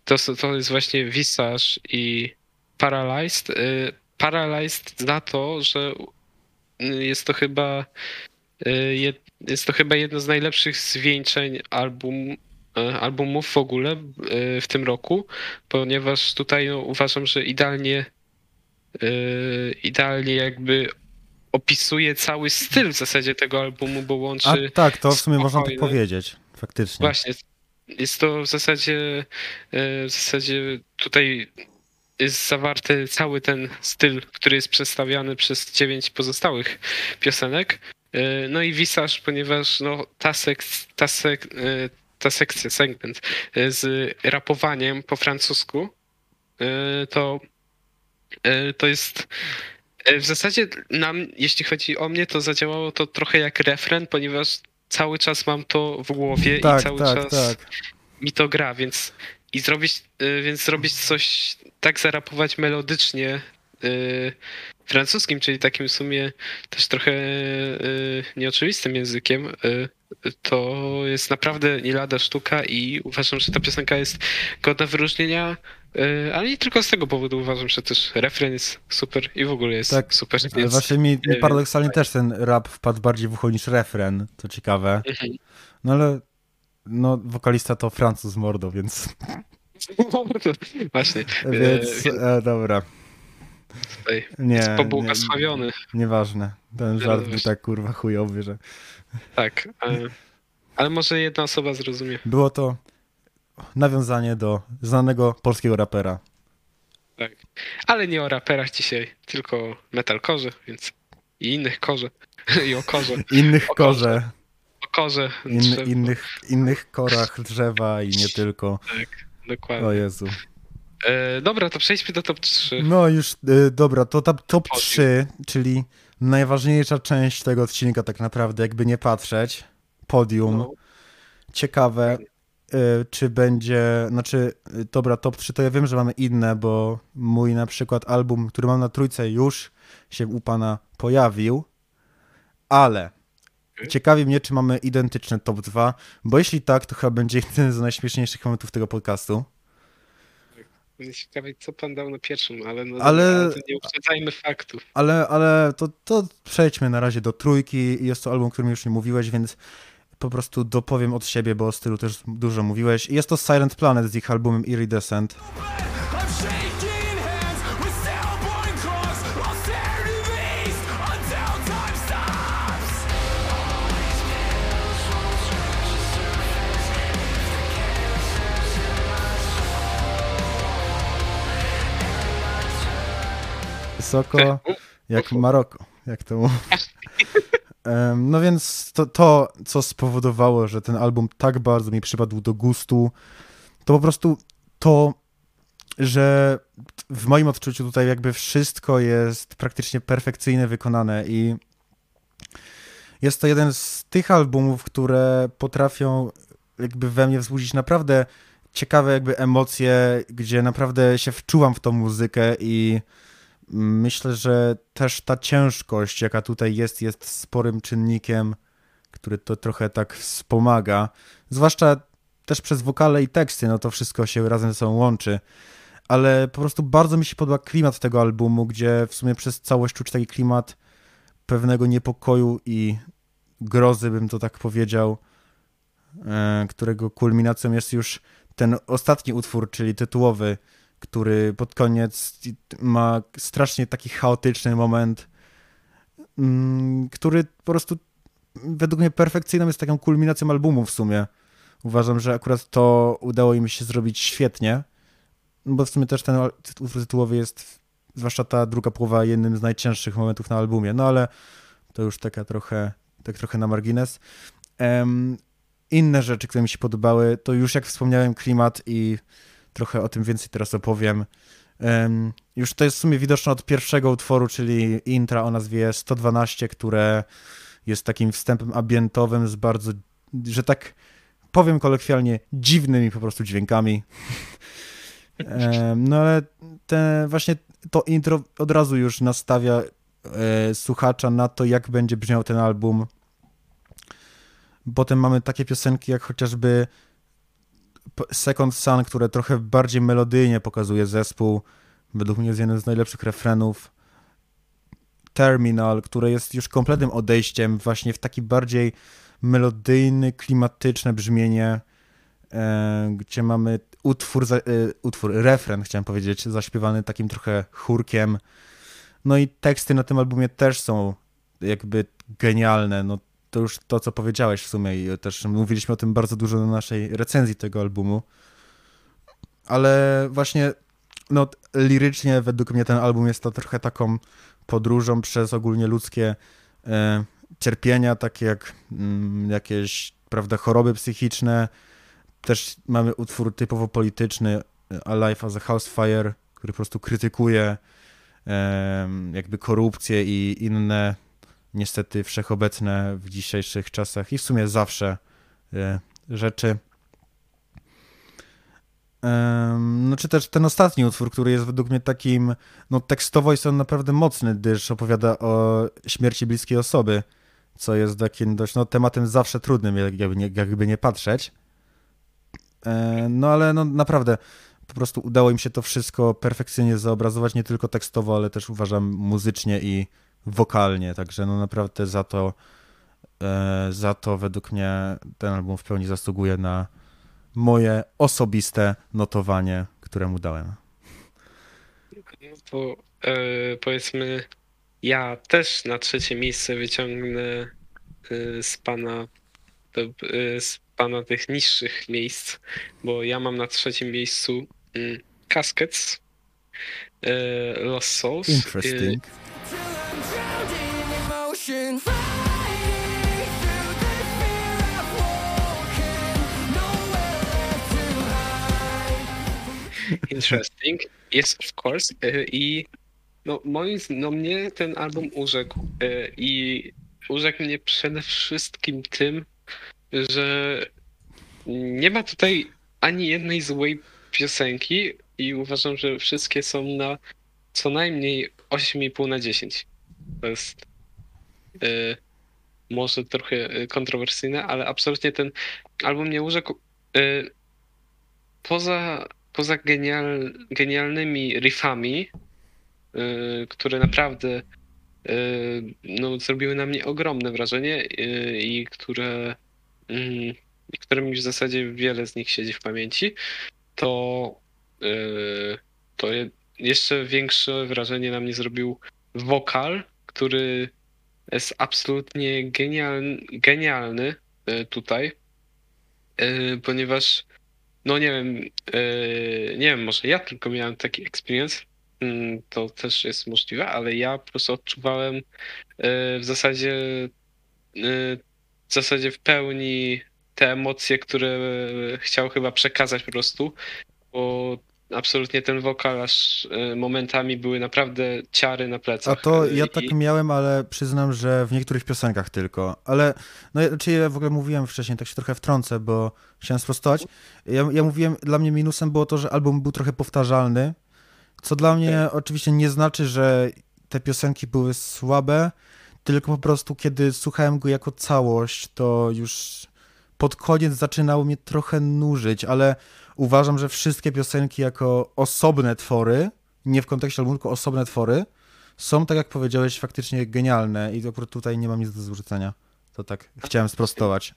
To, to jest właśnie Visage i Paralyzed. Y, Paralyzed za to, że y, jest to chyba y, jest to chyba jedno z najlepszych zwieńczeń album, albumów w ogóle w tym roku, ponieważ tutaj no, uważam, że idealnie idealnie jakby opisuje cały styl w zasadzie tego albumu, bo łączy A tak, to w sumie można tak spokojne. powiedzieć, faktycznie. Właśnie. Jest to w zasadzie, w zasadzie tutaj jest zawarty cały ten styl, który jest przedstawiany przez dziewięć pozostałych piosenek. E, No i Visage, ponieważ no, ta, sek- ta, sek- e, ta sekcja, segment e, z rapowaniem po francusku, to, to jest w zasadzie nam, jeśli chodzi o mnie, to zadziałało to trochę jak refren, ponieważ cały czas mam to w głowie i Tak, cały tak, czas tak. mi to gra, więc i zrobić, y, więc zrobić coś, tak zarapować melodycznie y, francuskim, czyli takim w sumie też trochę y, nieoczywistym językiem, y, to jest naprawdę nie lada sztuka i uważam, że ta piosenka jest godna wyróżnienia, y, ale nie tylko z tego powodu uważam, że też refren jest super i w ogóle jest Tak, super, Ale więc... właśnie mi, więc- paradoksalnie też ten rap wpadł bardziej w ucho niż refren, to ciekawe. Mhm. No ale no, wokalista to Francuz mordo, więc, [laughs] Właśnie, więc e, dobra. tutaj Nie, jest nie, pobłogosławiony. nieważne. Ten żart był tak kurwa chujowy, że Tak. e, Ale może jedna osoba zrozumie. było to nawiązanie do znanego polskiego rapera. Tak. Ale nie o raperach dzisiaj, tylko o metalkorze, więc i innych korze. [laughs] I o korze. Innych O korze. korze, O korze. in, innych, innych korach drzewa i nie tylko. Tak, dokładnie. O Jezu. E, dobra, to przejdźmy do top 3. No już, y, dobra, to top, top Podium. 3, czyli najważniejsza część tego odcinka tak naprawdę, jakby nie patrzeć. Podium. No. Ciekawe, y, czy będzie, znaczy, dobra, top 3 to ja wiem, że mamy inne, bo mój na przykład album, który mam na trójce już się u pana pojawił, ale Okej. ciekawi mnie, czy mamy identyczne top 2, bo jeśli tak, to chyba będzie jeden z najśmieszniejszych momentów tego podcastu. Ciekawe, co pan dał na pierwszym, ale, no, Ale- nie uprzedzajmy faktów. Ale, ale to, to przejdźmy na razie do trójki. Jest to album, o którym już nie mówiłeś, więc po prostu dopowiem od siebie, bo o stylu też dużo mówiłeś. Jest to Silent Planet z ich albumem Iridescent. Wysoko jak Maroko, jak to mówię. No więc to, to, co spowodowało, że ten album tak bardzo mi przypadł do gustu, to po prostu to, że w moim odczuciu tutaj jakby wszystko jest praktycznie perfekcyjnie wykonane i jest to jeden z tych albumów, które potrafią jakby we mnie wzbudzić naprawdę ciekawe jakby emocje, gdzie naprawdę się wczuwam w tą muzykę i myślę, że też ta ciężkość, jaka tutaj jest, jest sporym czynnikiem, który to trochę tak wspomaga. Zwłaszcza też przez wokale i teksty, no to wszystko się razem ze sobą łączy. Ale po prostu bardzo mi się podoba klimat tego albumu, gdzie w sumie przez całość czuć taki klimat pewnego niepokoju i grozy, bym to tak powiedział, e, którego kulminacją jest już ten ostatni utwór, czyli tytułowy, który pod koniec ma strasznie taki chaotyczny moment, mm, który po prostu według mnie perfekcyjną jest taką kulminacją albumu w sumie. Uważam, że akurat to udało im się zrobić świetnie, bo w sumie też ten utwór tytułowy jest, zwłaszcza ta druga połowa, jednym z najcięższych momentów na albumie, no ale to już taka trochę, tak trochę na margines. Em, inne rzeczy, które mi się podobały, to już jak wspomniałem klimat i trochę o tym więcej teraz opowiem. Em, już to jest w sumie widoczne od pierwszego utworu, czyli intra o nazwie 112, które jest takim wstępem ambientowym z bardzo, że tak powiem kolokwialnie, dziwnymi po prostu dźwiękami. Em, no ale te, właśnie to intro od razu już nastawia e, słuchacza na to, jak będzie brzmiał ten album. Potem mamy takie piosenki jak chociażby Second Sun, które trochę bardziej melodyjnie pokazuje zespół. Według mnie jest jeden z najlepszych refrenów. Terminal, które jest już kompletnym odejściem właśnie w taki bardziej melodyjny, klimatyczne brzmienie, e, gdzie mamy utwór, za, e, utwór, refren chciałem powiedzieć, zaśpiewany takim trochę chórkiem. No i teksty na tym albumie też są jakby genialne. No to już to, co powiedziałeś w sumie i też mówiliśmy o tym bardzo dużo na naszej recenzji tego albumu. Ale właśnie no lirycznie według mnie ten album jest to trochę taką podróżą przez ogólnie ludzkie e, cierpienia, takie jak mm, jakieś, prawda, choroby psychiczne. Też mamy utwór typowo polityczny, e, Alive as a House Fire, który po prostu krytykuje em, jakby korupcję i inne niestety wszechobecne w dzisiejszych czasach i w sumie zawsze e, rzeczy. No czy też ten ostatni utwór, który jest według mnie takim, no tekstowo jest on naprawdę mocny, gdyż opowiada o śmierci bliskiej osoby, co jest takim dość, no tematem zawsze trudnym, jak- jakby nie, jakby nie patrzeć. E, No ale no naprawdę, po prostu udało im się to wszystko perfekcyjnie zobrazować, nie tylko tekstowo, ale też uważam muzycznie i wokalnie, także no naprawdę za to, e, za to według mnie ten album w pełni zasługuje na moje osobiste notowanie, które mu dałem. No to e, powiedzmy, ja też na trzecie miejsce wyciągnę e, z pana e, z pana tych niższych miejsc, bo ja mam na trzecim miejscu mm, Caskets, Lost Souls. Interesting. Hide. Interesting. Yes, of course. E, I no, moim, no mnie ten album urzekł. E, I urzekł mnie przede wszystkim tym, że nie ma tutaj ani jednej złej piosenki i uważam, że wszystkie są na co najmniej 8,5 na 10. To jest może trochę e, kontrowersyjne, ale absolutnie ten album mnie urzekł. E, poza poza genial, genialnymi riffami, y, które naprawdę y, no, zrobiły na mnie ogromne wrażenie y, i które, mm, i które mi w zasadzie wiele z nich siedzi w pamięci, to, y, to je- jeszcze większe wrażenie na mnie zrobił wokal, który jest absolutnie genialny, genialny tutaj, y, ponieważ no nie wiem, yy, nie wiem, może ja tylko miałem taki experience, mm, to też jest możliwe, ale ja po prostu odczuwałem yy, w zasadzie w zasadzie w pełni te emocje, które chciał chyba przekazać po prostu, bo absolutnie ten wokal aż y, momentami były naprawdę ciary na A plecach. to Y, ja i- tak miałem, ale przyznam, że w niektórych piosenkach tylko. Ale, no ja- czy ja w ogóle mówiłem wcześniej, tak się trochę wtrącę, bo chciałem sprostować. Ja, ja mówiłem, dla mnie minusem było to, że album był trochę powtarzalny, co dla mnie oczywiście nie znaczy, że te piosenki były słabe, tylko po prostu kiedy słuchałem go jako całość, to już pod koniec zaczynało mnie trochę nużyć, ale uważam, że wszystkie piosenki jako osobne twory, nie w kontekście albumu, tylko osobne twory, są, tak jak powiedziałeś, faktycznie genialne i akurat tutaj nie mam nic do zarzucenia. To tak chciałem sprostować.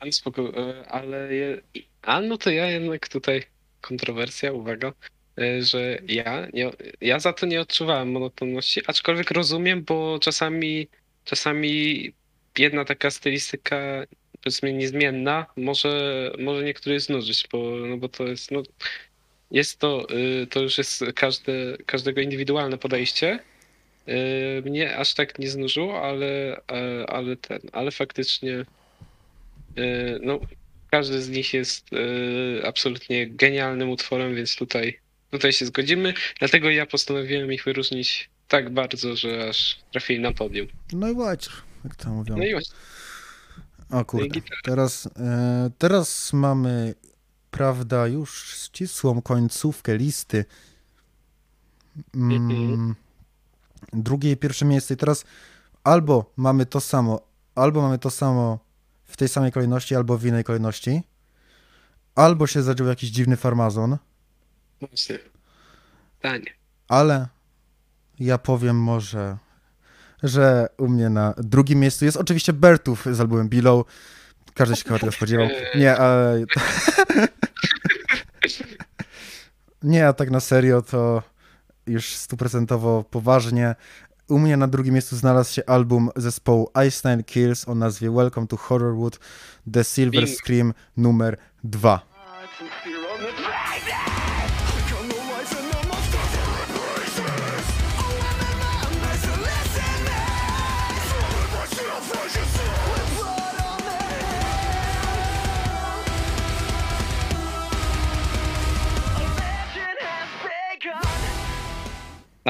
Ale spoko, y, ale je, a no to ja jednak tutaj kontrowersja, uwaga, y, że ja, nie, ja za to nie odczuwałem monotonności, aczkolwiek rozumiem, bo czasami, czasami jedna taka stylistyka powiedzmy niezmienna może, może niektórych znużyć, bo, no bo to jest, no, jest to, y, to już jest każde, każdego indywidualne podejście. Y, Mnie aż tak nie znużyło, ale, e, ale ten, ale faktycznie E, No, każdy z nich jest absolutnie genialnym utworem, więc tutaj, tutaj się zgodzimy. Dlatego ja postanowiłem ich wyróżnić tak bardzo, że aż trafili na podium. No i właśnie, jak to mówią. No i właśnie, O kurde, teraz, e, teraz mamy, prawda, już ścisłą końcówkę listy. Mm, Mhm. drugie i pierwsze miejsce. I teraz albo mamy to samo, albo mamy to samo w tej samej kolejności, albo w innej kolejności. Albo się zaczął jakiś dziwny farmazon, właśnie. Pytanie. ale ja powiem może, że u mnie na drugim miejscu jest oczywiście Bertów z albumem Below. Każdy się chyba tego spodziewał. Nie, ale... [laughs] Nie, a tak na serio to już stuprocentowo poważnie. U mnie na drugim miejscu znalazł się album zespołu Ice Nine Kills o nazwie Welcome to Horrorwood The Silver. Scream numer 2.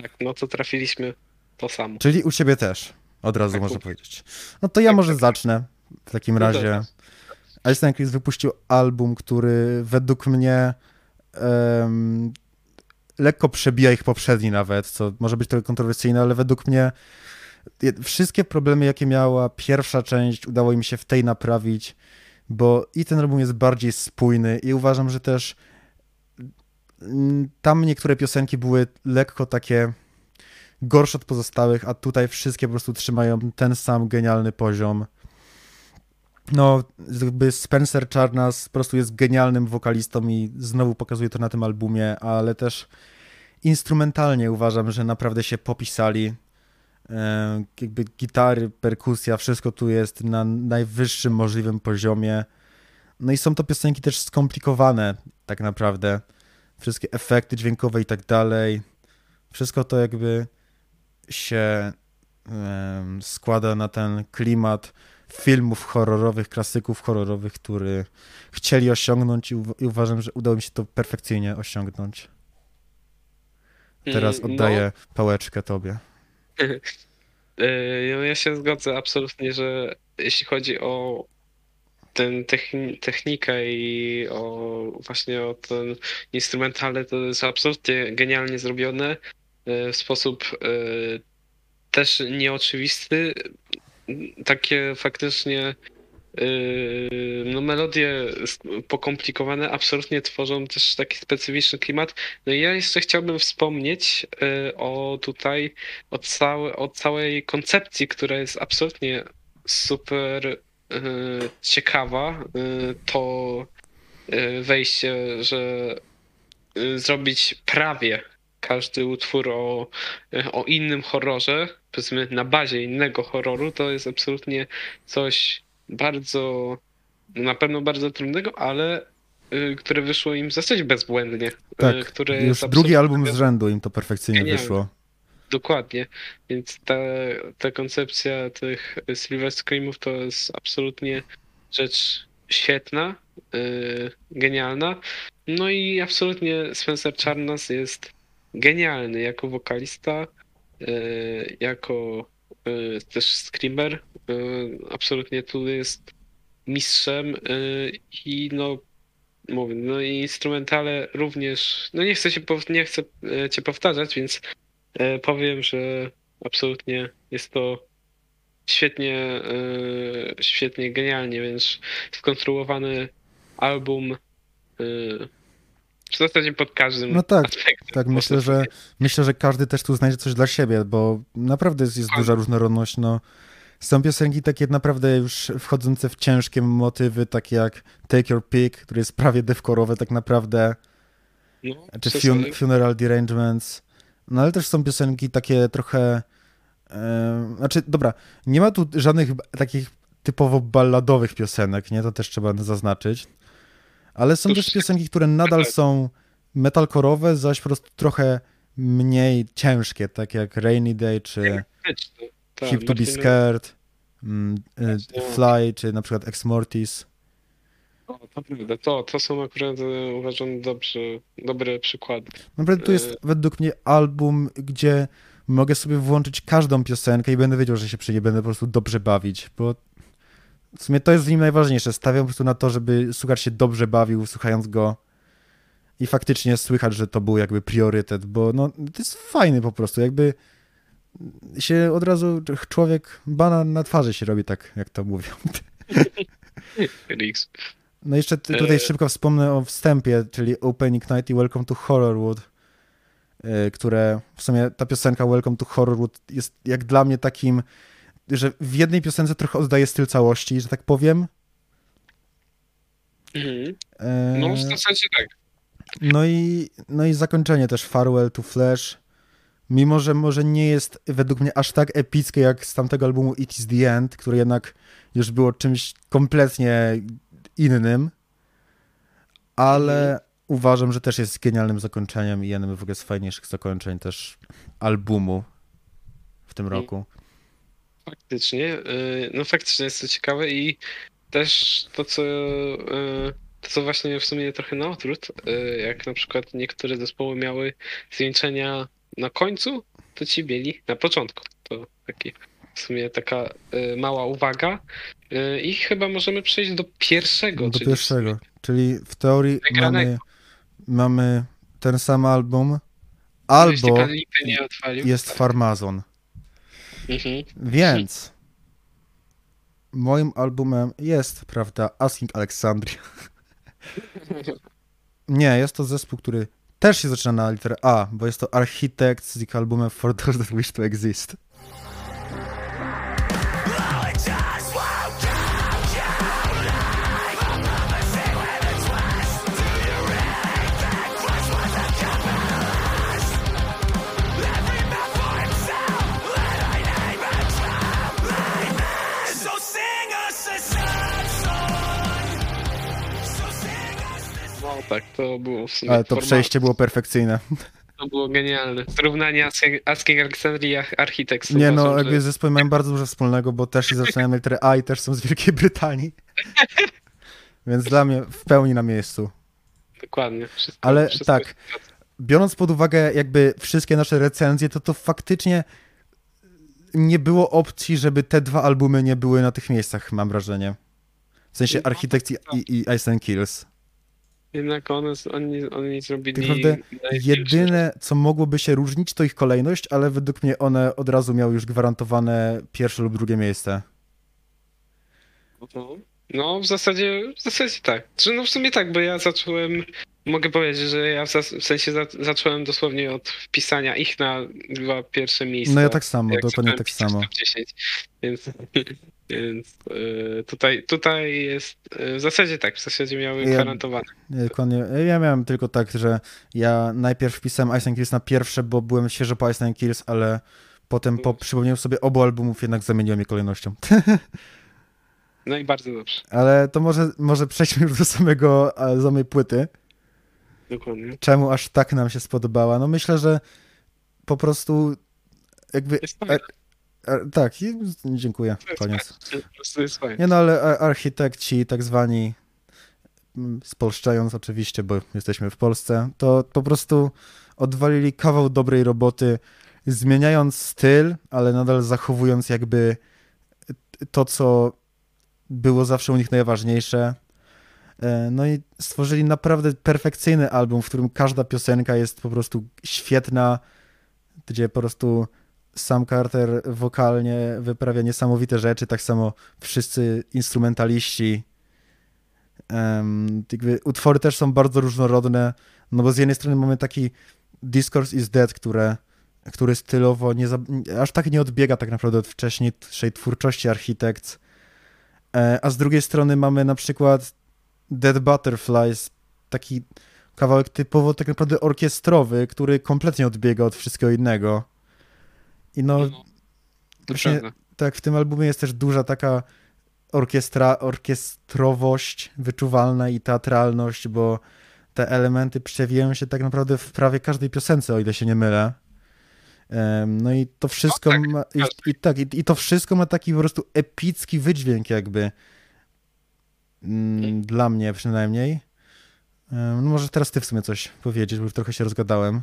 Tak, no to trafiliśmy to samo. Czyli u ciebie też, od razu Tak, można powiedzieć. No to ja Tak, może tak. zacznę w takim No razie. Nine Kills wypuścił album, który według mnie em, lekko przebija ich poprzedni nawet, co może być trochę kontrowersyjne, ale według mnie wszystkie problemy, jakie miała pierwsza część, udało im się w tej naprawić, bo i ten album jest bardziej spójny i uważam, że też tam niektóre piosenki były lekko takie gorsze od pozostałych, a tutaj wszystkie po prostu trzymają ten sam genialny poziom. No, jakby Spencer Charnas po prostu jest genialnym wokalistą i znowu pokazuje to na tym albumie, ale też instrumentalnie uważam, że naprawdę się popisali. E, jakby gitary, perkusja, wszystko tu jest na najwyższym możliwym poziomie. No i są to piosenki też skomplikowane, tak naprawdę. Wszystkie efekty dźwiękowe i tak dalej. Wszystko to jakby się składa na ten klimat filmów horrorowych, klasyków horrorowych, który chcieli osiągnąć i, i uważam, że udało mi się to perfekcyjnie osiągnąć. Teraz Mm, oddaję pałeczkę tobie. [laughs] E, No ja się zgodzę absolutnie, że jeśli chodzi o ten techni- technikę i o właśnie o ten instrumentalny, to jest absolutnie genialnie zrobione e, w sposób e, też nieoczywisty. Takie faktycznie e, no melodie pokomplikowane absolutnie tworzą też taki specyficzny klimat. No i ja jeszcze chciałbym wspomnieć o tutaj o, całe, o całej koncepcji, która jest absolutnie super ciekawa. E, to e, wejście, że zrobić prawie każdy utwór o, o innym horrorze, powiedzmy na bazie innego horroru, to jest absolutnie coś bardzo, na pewno bardzo trudnego, ale które wyszło im zasadzie bezbłędnie. Tak, które już jest drugi album z rzędu im to perfekcyjnie Genialne. wyszło. Dokładnie. Więc ta, ta koncepcja tych Silver Screamów to jest absolutnie rzecz świetna, yy, genialna. No i absolutnie Spencer Charnas jest genialny jako wokalista, yy, jako yy, też screamer. Yy, absolutnie tu jest mistrzem yy, i no mówię, no i instrumentale również, no nie chcę się, nie chcę e, cię powtarzać, więc powiem, że absolutnie jest to świetnie, e, świetnie, genialnie, więc skonstruowany album e, w zasadzie pod każdym No tak, aspektem. Tak, myślę, że myślę, że każdy też tu znajdzie coś dla siebie, bo naprawdę jest, jest duża różnorodność. No. Są piosenki takie naprawdę już wchodzące w ciężkie motywy, takie jak Take Your Pick, które jest prawie devkorowe tak naprawdę, No, czy fun Funeral Derangements. No ale też są piosenki takie trochę... E, znaczy, dobra, nie ma tu żadnych takich typowo balladowych piosenek, nie? To też trzeba zaznaczyć. Ale są też piosenki, które nadal metal. są metalkorowe, zaś po prostu trochę mniej ciężkie, tak jak Rainy Day, czy Tak, Hip to be Scared, mm, Właśnie. Fly, czy na przykład Ex Mortis. O, to prawda, to, to są akurat e, uważam dobrze, dobre przykłady. Naprawdę to jest Y- według mnie album, gdzie mogę sobie włączyć każdą piosenkę i będę wiedział, że się przy niej będę po prostu dobrze bawić, bo w sumie to jest w nim najważniejsze. Stawiam po prostu na to, żeby słuchacz się dobrze bawił, słuchając go i faktycznie słychać, że to był jakby priorytet, bo no, to jest fajny po prostu, jakby się od razu człowiek, banan na twarzy się robi, tak jak to mówią. [laughs] Rix. No jeszcze tutaj E. szybko wspomnę o wstępie, czyli Opening Night i Welcome to Horrorwood, e, które w sumie ta piosenka Welcome to Horrorwood jest jak dla mnie takim, że w jednej piosence trochę oddaje styl całości, że tak powiem. Mhm. E, No w zasadzie tak. No i, no i zakończenie też Farewell to Flash. Mimo, że może nie jest według mnie aż tak epickie jak z tamtego albumu It is the End, które jednak już było czymś kompletnie innym, ale uważam, że też jest genialnym zakończeniem i jednym w ogóle z fajniejszych zakończeń też albumu w tym roku. Faktycznie, y, no faktycznie jest to ciekawe i też to, co, y, to, co właśnie w sumie trochę na odwrót, y, jak na przykład niektóre zespoły miały zwieńczenia na końcu, to ci mieli na początku. To taki w sumie taka y, mała uwaga Y, i chyba możemy przejść do pierwszego. Do czyli w pierwszego. Czyli w teorii mamy, mamy ten sam album, albo odwalił. jest Farmazon. Mhm. Więc moim albumem jest, prawda, Asking Alexandria. [laughs] Nie, jest to zespół, który też się zaczyna na literę A, bo jest to Architect z ich albumem For Those That Wish to Exist. Tak, to było w sumie Ale to przejście było perfekcyjne. To było genialne. Porównanie Asking- Alexandria i Architects. Nie no, jakby że- zespoły mają bardzo dużo wspólnego, bo też zaczynają na literę A i też są z Wielkiej Brytanii. [laughs] Więc dla mnie w pełni na miejscu. Dokładnie. Wszystko, Ale wszystko tak, biorąc pod uwagę jakby wszystkie nasze recenzje, to to faktycznie nie było opcji, żeby te dwa albumy nie były na tych miejscach, mam wrażenie. W sensie No, Architect i, i Ice and Kills. Jednak one, oni, oni zrobili... Tak naprawdę Jedyne, co mogłoby się różnić, to ich kolejność, ale według mnie one od razu miały już gwarantowane pierwsze lub drugie miejsce. No, No, w zasadzie, w zasadzie tak. Czy no w sumie tak, bo ja zacząłem, mogę powiedzieć, że ja w, zas- w sensie za, zacząłem dosłownie od wpisania ich na dwa pierwsze miejsca. No ja tak samo, dokładnie tak samo. top 10, więc, więc e, tutaj, tutaj jest, e, w zasadzie tak, w zasadzie miały Ja- gwarantowane. Nie, Dokładnie. Ja miałem tylko tak, że ja najpierw wpisałem Ice and Kills na pierwsze, bo byłem świeżo po Ice and Kills, ale potem po przypomnieniu sobie obu albumów jednak zamieniłem je kolejnością. [laughs] No i bardzo dobrze, Ale to może, może przejdźmy już do samego, e, samej płyty. dokładnie. Czemu aż tak nam się spodobała? No myślę, że po prostu jakby... tak, i, dziękuję, To koniec. prostu jest fajne. Nie no, ale a- architekci tak zwani, mm, spolszczając oczywiście, bo jesteśmy w Polsce, to po prostu odwalili kawał dobrej roboty, zmieniając styl, ale nadal zachowując jakby to, co było zawsze u nich najważniejsze. E, No i stworzyli naprawdę perfekcyjny album, w którym każda piosenka jest po prostu świetna, gdzie po prostu sam Carter wokalnie wyprawia niesamowite rzeczy, tak samo wszyscy instrumentaliści. Em, jakby utwory też są bardzo różnorodne, no bo z jednej strony mamy taki Discourse is Dead, które, który stylowo nie aż tak nie odbiega tak naprawdę od wcześniejszej twórczości Architects, e, a z drugiej strony mamy na przykład Dead Butterflies, taki kawałek typowo tak naprawdę orkiestrowy, który kompletnie odbiega od wszystkiego innego. I no, No, właśnie tak, w tym albumie jest też duża taka orkiestra, orkiestrowość wyczuwalna i teatralność, bo te elementy przewijają się tak naprawdę w prawie każdej piosence, o ile się nie mylę. No i to wszystko tak, ma, i, i, tak, i, i to wszystko ma taki po prostu epicki wydźwięk jakby. Mm, Dla mnie przynajmniej. No może teraz ty w sumie coś powiedzieć, bo już trochę się rozgadałem.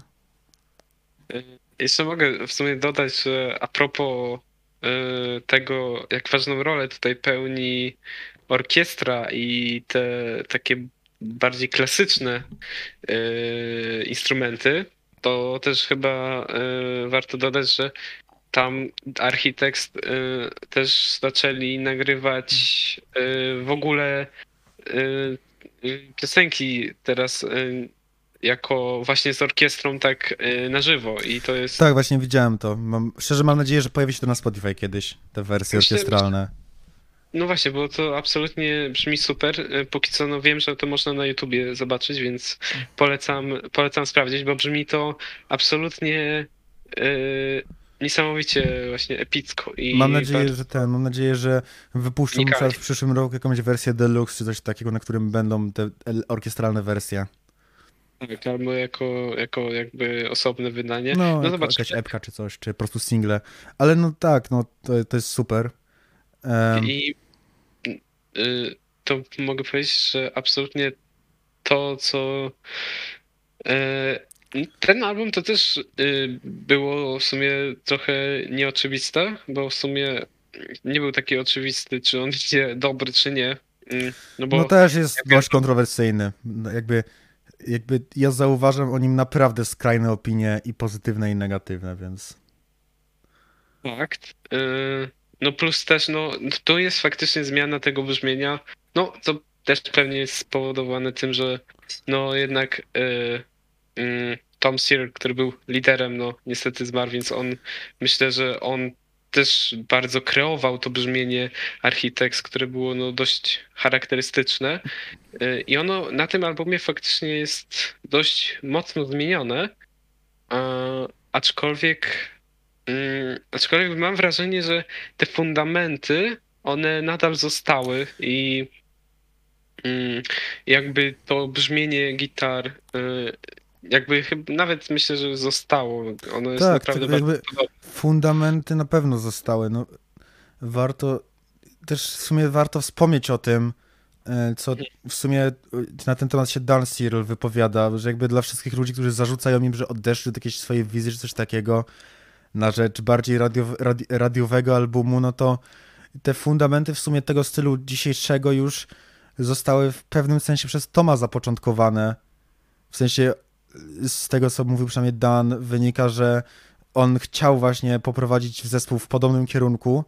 Jeszcze mogę w sumie dodać, że a propos y, tego, jak ważną rolę tutaj pełni orkiestra i te takie bardziej klasyczne y, instrumenty, to też chyba y, warto dodać, że tam Architekt też zaczęli nagrywać w ogóle piosenki teraz jako właśnie z orkiestrą tak y, na żywo i to jest Tak, właśnie widziałem to. Mam, szczerze mam nadzieję, że pojawi się to na Spotify kiedyś, te wersje Myślę- orkiestralne. no właśnie, bo to absolutnie brzmi super. Y, Póki co no wiem, że to można na YouTubie zobaczyć, więc polecam, polecam sprawdzić, bo brzmi to absolutnie y, niesamowicie właśnie epicko i Mam nadzieję, bardzo- że ten, mam nadzieję, że wypuszczą w przyszłym roku jakąś wersję deluxe czy coś takiego, na którym będą te orkiestralne wersje. Tak, albo jako, jako jakby osobne wydanie. No, No, zobaczymy. jakaś epka czy coś, czy po prostu single. Ale no tak, no to, to jest super. Em, I y, to mogę powiedzieć, że absolutnie to, co. e, Ten album to też y, było w sumie trochę nieoczywiste, bo w sumie nie był taki oczywisty, czy on [laughs] będzie dobry, czy nie. Mm, No bo no też jest dość kontrowersyjny. Jakby, jakby ja zauważam o nim naprawdę skrajne opinie i pozytywne i negatywne, więc... Fakt. Y, No plus też, no to jest faktycznie zmiana tego brzmienia. No to też pewnie jest spowodowane tym, że no jednak y, y, Tom Sear, który był liderem, no niestety zmarł, więc on myślę, że on też bardzo kreował to brzmienie Architects, które było no dość charakterystyczne. Y, I ono na tym albumie faktycznie jest dość mocno zmienione. Aczkolwiek Mm, Aczkolwiek mam wrażenie, że te fundamenty, one nadal zostały i mm, jakby to brzmienie gitar, y, jakby chyba nawet myślę, że zostało. Ono jest Tak, naprawdę jakby-. Fundamenty na pewno zostały. No, warto też w sumie warto wspomnieć o tym, e, co w sumie e, na ten temat się Dan Cyril wypowiada, że jakby dla wszystkich ludzi, którzy zarzucają im, że odeszli od jakiejś swojej wizji czy coś takiego na rzecz bardziej radiow, radi, radiowego albumu, no to te fundamenty w sumie tego stylu dzisiejszego już zostały w pewnym sensie przez Toma zapoczątkowane. W sensie z tego, co mówił przynajmniej Dan, wynika, że on chciał właśnie poprowadzić zespół w podobnym kierunku,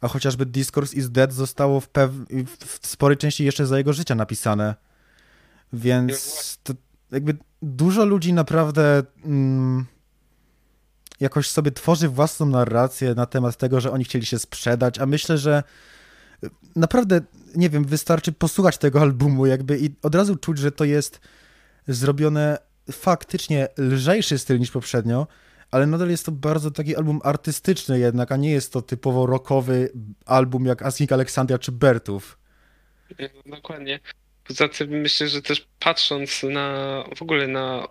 a chociażby Discourse is Dead zostało w, pew- w sporej części jeszcze za jego życia napisane. Więc to jakby dużo ludzi naprawdę mm, jakoś sobie tworzy własną narrację na temat tego, że oni chcieli się sprzedać, a myślę, że naprawdę, nie wiem, wystarczy posłuchać tego albumu jakby i od razu czuć, że to jest zrobione faktycznie lżejszy styl niż poprzednio, ale nadal jest to bardzo taki album artystyczny jednak, a nie jest to typowo rockowy album jak Asking Alexandria czy Bertów. No, Dokładnie. Poza tym myślę, że też patrząc na w ogóle na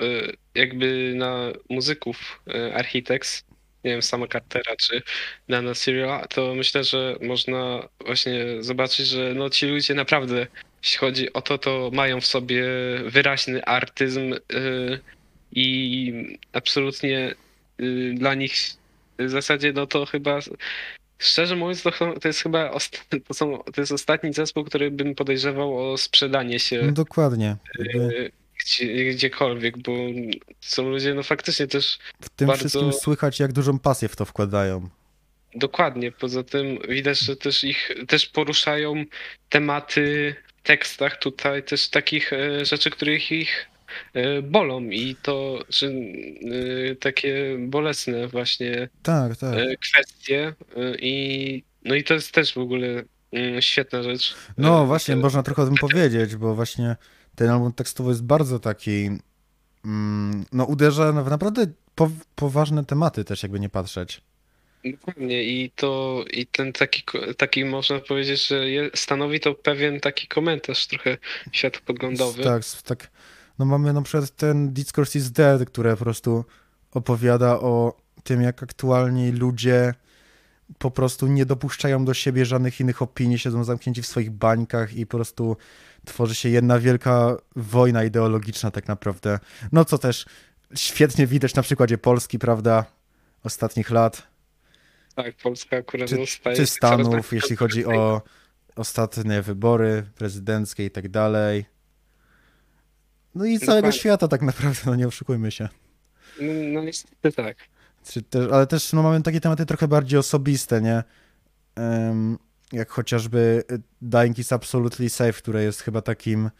y, jakby na muzyków y, Architects, nie wiem, sama Cartera czy Dana Serial, to myślę, że można właśnie zobaczyć, że no ci ludzie naprawdę, jeśli chodzi o to, to mają w sobie wyraźny artyzm y, i absolutnie y, dla nich w zasadzie no to chyba szczerze mówiąc to, to jest chyba to, są, to jest ostatni zespół, który bym podejrzewał o sprzedanie się No dokładnie. Y, gdzie, gdziekolwiek, bo są ludzie no faktycznie też w tym bardzo- wszystkim słychać, jak dużą pasję w to wkładają. Dokładnie. Poza tym widać, że też ich też poruszają tematy tekstach tutaj też takich e, rzeczy, których ich e, bolą i to, że e, takie bolesne właśnie Tak, tak. kwestie i no i to jest też w ogóle mm, świetna rzecz. No właśnie, można trochę o tym powiedzieć, bo właśnie ten album tekstowy jest bardzo taki, mm, no uderza w naprawdę po, poważne tematy też, jakby nie patrzeć. Dokładnie i to i ten taki, taki można powiedzieć, że stanowi to pewien taki komentarz trochę światopoglądowy. Tak, tak. No mamy na przykład ten Discourse is Dead, które po prostu opowiada o tym, jak aktualnie ludzie po prostu nie dopuszczają do siebie żadnych innych opinii, siedzą zamknięci w swoich bańkach i po prostu tworzy się jedna wielka wojna ideologiczna tak naprawdę. No co też świetnie widać na przykładzie Polski, prawda, ostatnich lat. Tak, Polska akurat czy, no, staje czy Stanów, jeśli chodzi o ostatnie wybory prezydenckie i tak dalej. No i całego Dokładnie. świata tak naprawdę, no nie oszukujmy się. No, no niestety tak. Też, ale też no, mamy takie tematy trochę bardziej osobiste, nie? Em, jak chociażby y, Dying is Absolutely Safe, które jest chyba takim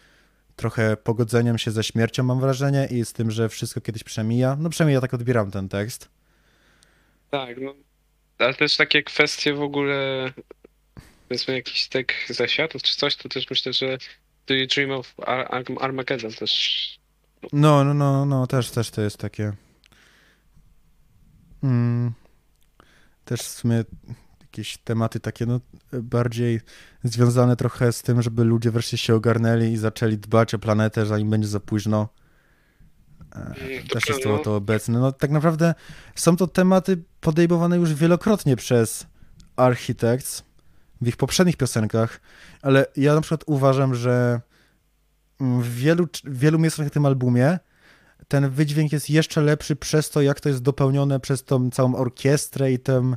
trochę pogodzeniem się ze śmiercią, mam wrażenie, i z tym, że wszystko kiedyś przemija. No przynajmniej ja tak odbieram ten tekst. Tak, no. Ale też takie kwestie w ogóle, powiedzmy jakiś tak zaświatów czy coś, to też myślę, że Do You Dream of Ar Armageddon też. No, no, no, no, też, też to jest takie. Mm, też w sumie jakieś tematy takie, no, bardziej związane trochę z tym, żeby ludzie wreszcie się ogarnęli i zaczęli dbać o planetę, zanim będzie za późno. E, Mm, Też jest to, to obecne. No, tak naprawdę są to tematy podejmowane już wielokrotnie przez Architects w ich poprzednich piosenkach, ale ja na przykład uważam, że w wielu, w wielu miejscach na tym albumie ten wydźwięk jest jeszcze lepszy przez to, jak to jest dopełnione przez tą całą orkiestrę i tam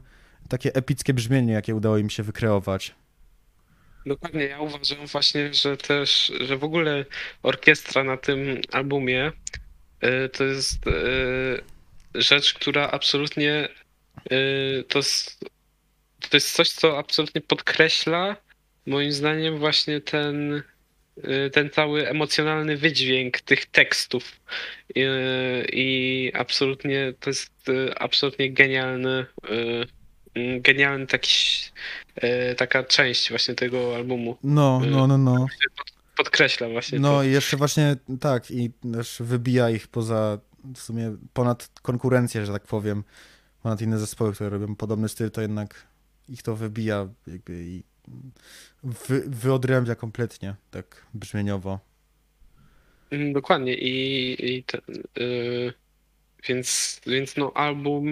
takie epickie brzmienie, jakie udało im się wykreować. Dokładnie, ja uważam właśnie, że też, że w ogóle orkiestra na tym albumie to jest y, rzecz, która absolutnie y, to jest, to jest coś, co absolutnie podkreśla moim zdaniem właśnie ten, ten cały emocjonalny wydźwięk tych tekstów i, i absolutnie to jest absolutnie genialny genialny taki e, taka część właśnie tego albumu. No, no, no, no. Podkreśla właśnie No i jeszcze właśnie tak, i też wybija ich poza w sumie ponad konkurencję, że tak powiem, ponad inne zespoły, które robią podobny styl, to jednak ich to wybija jakby i wy, wyodrębia kompletnie, tak brzmieniowo. Mm, Dokładnie. I, i ten, y, więc, więc no album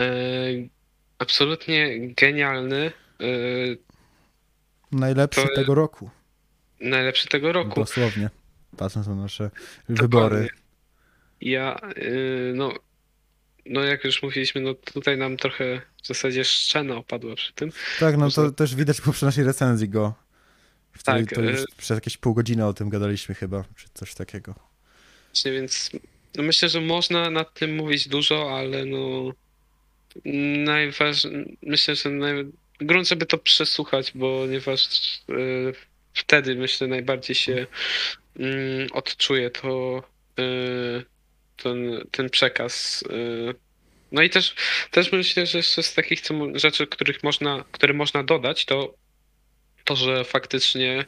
y, absolutnie genialny, y, Najlepszy To- tego roku, najlepszy tego roku. dosłownie, patrząc na nasze wybory. Dokładnie. Ja, y, no, no jak już mówiliśmy, no tutaj nam trochę w zasadzie szczena opadła przy tym. Tak, no to też widać po naszej recenzji go. W Tak, to już e- przez jakieś pół godziny o tym gadaliśmy chyba, czy coś takiego. Właśnie, więc no myślę, że można nad tym mówić dużo, ale no najważniejsze, myślę, że naj... grunt, żeby to przesłuchać, ponieważ y, wtedy myślę najbardziej się mm, odczuje to y, ten, ten przekaz. y. No i też, też myślę, że jeszcze z takich rzeczy, których można, które można dodać, to to, że faktycznie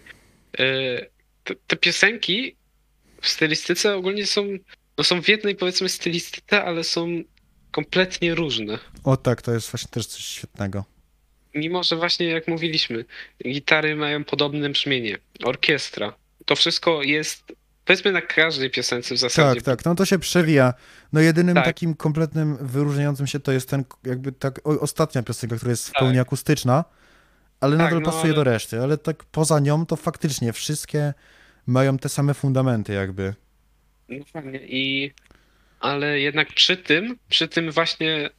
y, te, te piosenki w stylistyce ogólnie są, no są w jednej powiedzmy stylistyce, ale są kompletnie różne. O tak, to jest właśnie też coś świetnego. Mimo, że właśnie jak mówiliśmy, gitary mają podobne brzmienie, orkiestra, to wszystko jest powiedzmy na każdej piosence w zasadzie. Tak, tak, no to się przewija. No jedynym Tak. takim kompletnym wyróżniającym się to jest ten jakby tak ostatnia piosenka, która jest w Tak. pełni akustyczna, ale Tak, nadal no, pasuje ale- do reszty, ale tak poza nią to faktycznie wszystkie mają te same fundamenty jakby. Dokładnie. I ale jednak przy tym, przy tym właśnie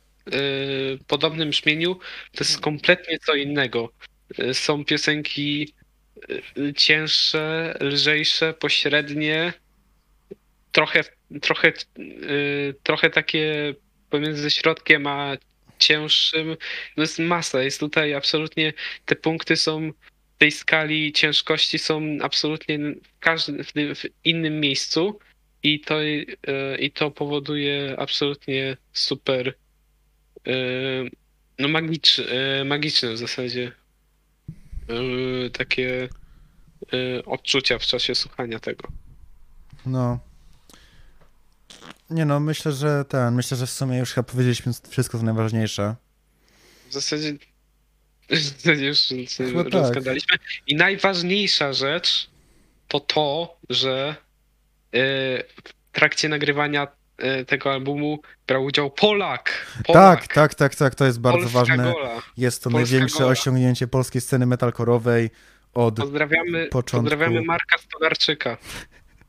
podobnym brzmieniu to jest kompletnie co innego. Y, są piosenki y, cięższe, lżejsze, pośrednie, trochę, trochę, y, trochę takie pomiędzy środkiem a cięższym. No jest masa, jest tutaj absolutnie, te punkty są w tej skali ciężkości są absolutnie w każdym w, innym miejscu i to, y, i to powoduje absolutnie super y, no magicz, y, magiczne w zasadzie y, takie odczucia w czasie słuchania tego. No. Nie no, myślę, że ten, myślę, że w sumie już chyba powiedzieliśmy wszystko co najważniejsze. W zasadzie, w zasadzie już Chyba tak. rozgadaliśmy. I najważniejsza rzecz to to, że w trakcie nagrywania tego albumu brał udział Polak. Polak. Tak, tak, tak, tak, to jest bardzo Polska ważne. Gola. Jest to Polska największe gola. osiągnięcie polskiej sceny metalkorowej od Pozdrawiamy, początku. pozdrawiamy Marka Stolarczyka.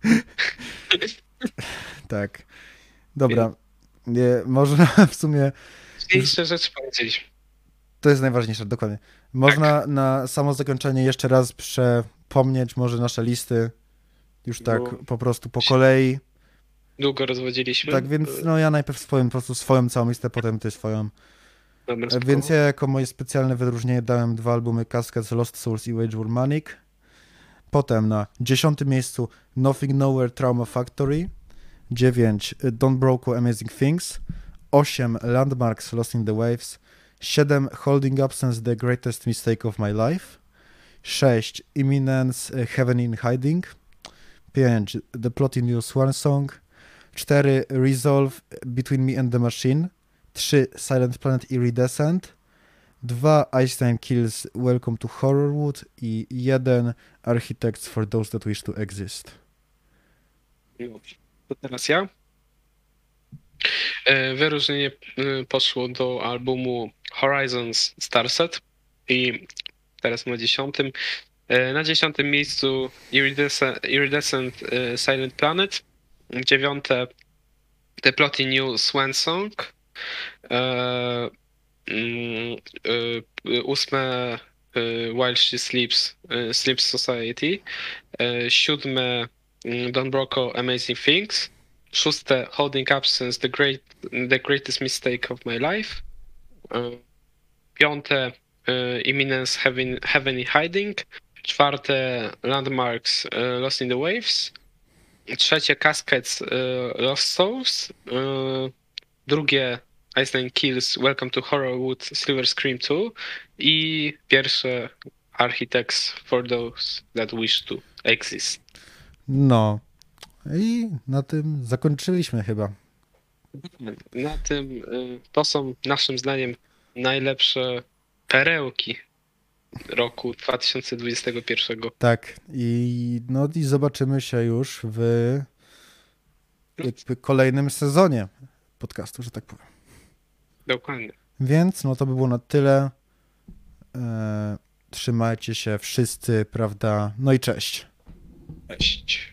[laughs] tak. Dobra. Nie, można [laughs] w sumie Ważniejsze rzeczy powiedzieliśmy. To jest najważniejsze, dokładnie. Można Tak. na samo zakończenie jeszcze raz przepomnieć może nasze listy, już tak po prostu po kolei. Długo rozwodziliśmy. Tak więc no ja najpierw swoją, po prostu swoją całą listę, potem ty swoją. Dobra, E. Więc ja jako moje specjalne wyróżnienie dałem dwa albumy Cascades, Lost Souls i Wage War Manic. Potem na dziesiątym miejscu Nothing Nowhere Trauma Factory. 9 Don't Broke Amazing Things. 8 Landmarks Lost in the Waves. 7 Holding Absence The Greatest Mistake of My Life. 6 Imminence e, Heaven in Hiding. 5 The Plot in Your Swan Song. 4 Resolve Between Me and the Machine. 3 Silent Planet Iridescent. 2 Einstein Kills Welcome to Horrorwood i 1 Architects for Those That Wish to Exist. To teraz ja. E, Wyróżnienie e, poszło do albumu Horizons Starset i teraz na dziesiątym. E, Na dziesiątym miejscu Iridescent, Iridescent Silent Planet. Dziewiąte The Plotty New Swan Song. E, mm, e, Ósme e, While She Sleeps, e, Sleeps Society. Siódme mm, Don Broco Amazing Things. Szóste Holding Absence The, great, the Greatest Mistake of My Life. Piąte Imminence Heaven, Heavenly Hiding. Czwarte Landmarks Lost in the Waves. Trzecie Cascades e, Lost Souls. E, Drugie Iceland Kills Welcome to Horrorwood Silver Scream 2. I pierwsze Architects for Those That Wish to Exist. No. I na tym zakończyliśmy chyba. Na tym y, to są naszym zdaniem najlepsze perełki roku 2021. Tak. I no i zobaczymy się już w kolejnym sezonie podcastu, że tak powiem. Dokładnie. Więc no to by było na tyle. E, trzymajcie się wszyscy, prawda? No i cześć. Cześć.